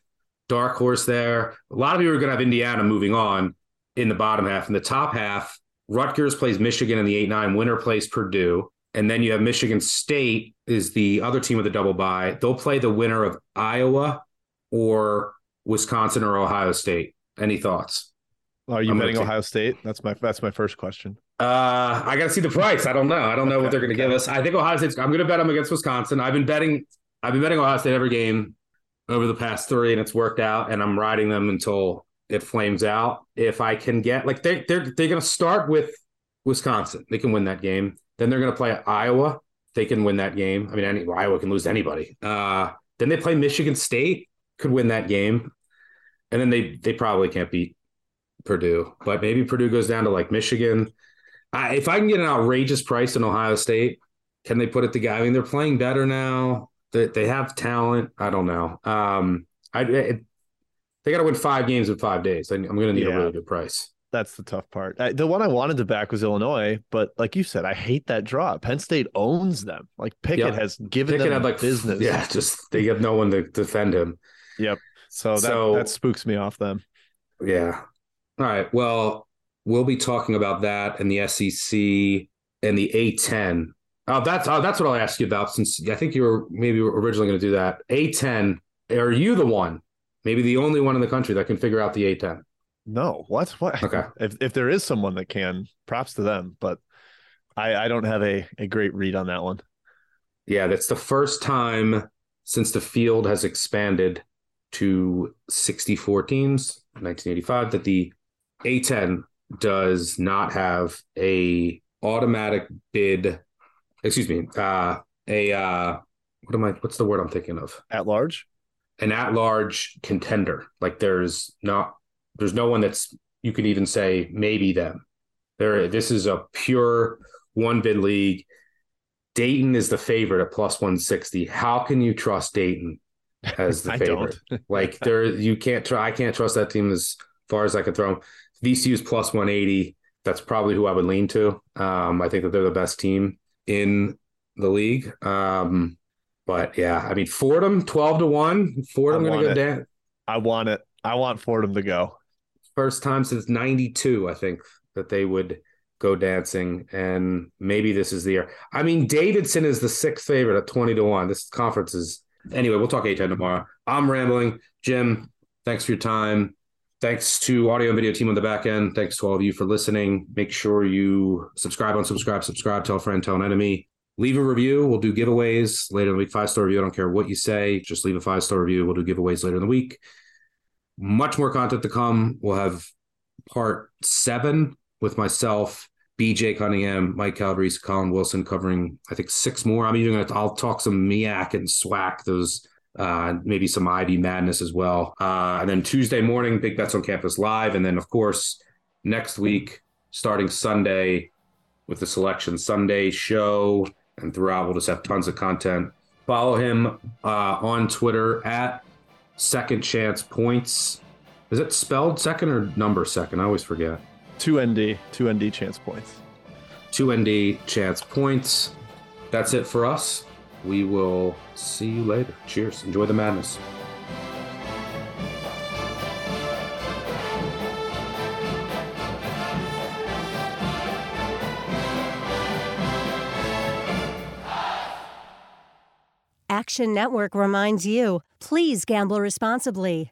dark horse there? A lot of you are going to have Indiana moving on in the bottom half. In the top half, Rutgers plays Michigan in the 8 9. Winner plays Purdue. And then you have Michigan State is the other team with a double bye. They'll play the winner of Iowa or Wisconsin or Ohio State. Any thoughts? Are you I'm betting Ohio State? That's my that's my first question. Uh, I got to see the price. I don't know. I don't know what they're going to okay. give us. I think Ohio State's. I'm going to bet them against Wisconsin. I've been betting. I've been betting Ohio State every game over the past three, and it's worked out. And I'm riding them until it flames out. If I can get like they they're they're going to start with Wisconsin. They can win that game. Then they're going to play Iowa. They can win that game. I mean, any, Iowa can lose anybody. Uh, then they play Michigan State. Could win that game, and then they they probably can't beat Purdue. But maybe Purdue goes down to like Michigan. I, if I can get an outrageous price in Ohio State, can they put it together? I mean, they're playing better now. They, they have talent. I don't know. Um, I it, they got to win five games in five days. I'm going to need Yeah. a really good price. That's the tough part. I, the one I wanted to back was Illinois, but like you said, I hate that draw. Penn State owns them. Like Pickett Yep. has given They them have like business. Yeah, just they have no one to defend him. So that So- that spooks me off them. Yeah. All right. Well, we'll be talking about that and the SEC and the A10. Oh, that's oh, that's what I'll ask you about. Since I think you were maybe originally going to do that. A10. Are you the one, maybe the only one in the country that can figure out the A10? No, what? What? Okay. If if there is someone that can, props to them. But I, I don't have a, a great read on that one. Yeah, that's the first time since the field has expanded to 64 teams, 1985, that the A10 does not have a automatic bid. Excuse me, uh, a uh, what am I? What's the word I'm thinking of? At large, an at-large contender. Like there's not, there's no one that's you can even say maybe them. There, this is a pure one bid league. Dayton is the favorite at plus 160. How can you trust Dayton as the favorite? like there, you can't try. I can't trust that team as far as I can throw them. VCU is plus 180. That's probably who I would lean to. Um, I think that they're the best team in the league. Um, but yeah, I mean Fordham, 12 to 1. Fordham gonna go down. I want it. I want Fordham to go. First time since 92, I think, that they would go dancing. And maybe this is the year. I mean, Davidson is the sixth favorite at 20 to 1. This conference is anyway, we'll talk A10 tomorrow. I'm rambling. Jim, thanks for your time. Thanks to audio and video team on the back end. Thanks to all of you for listening. Make sure you subscribe, unsubscribe, subscribe, tell a friend, tell an enemy. Leave a review. We'll do giveaways later in the week. Five star review. I don't care what you say. Just leave a five star review. We'll do giveaways later in the week. Much more content to come. We'll have part seven with myself, BJ Cunningham, Mike Calabrese, Colin Wilson covering, I think, six more. I'm even going to, I'll talk some MEAC and SWAC, those uh, maybe some Ivy madness as well. Uh, and then Tuesday morning, Big Bets on Campus live. And then, of course, next week, starting Sunday with the Selection Sunday show. And throughout, we'll just have tons of content. Follow him uh, on Twitter at Second Chance Points. Is it spelled second or number second? I always forget. Two ND, two ND chance points. Two ND chance points. That's it for us. We will see you later. Cheers. Enjoy the madness. Action Network reminds you please gamble responsibly.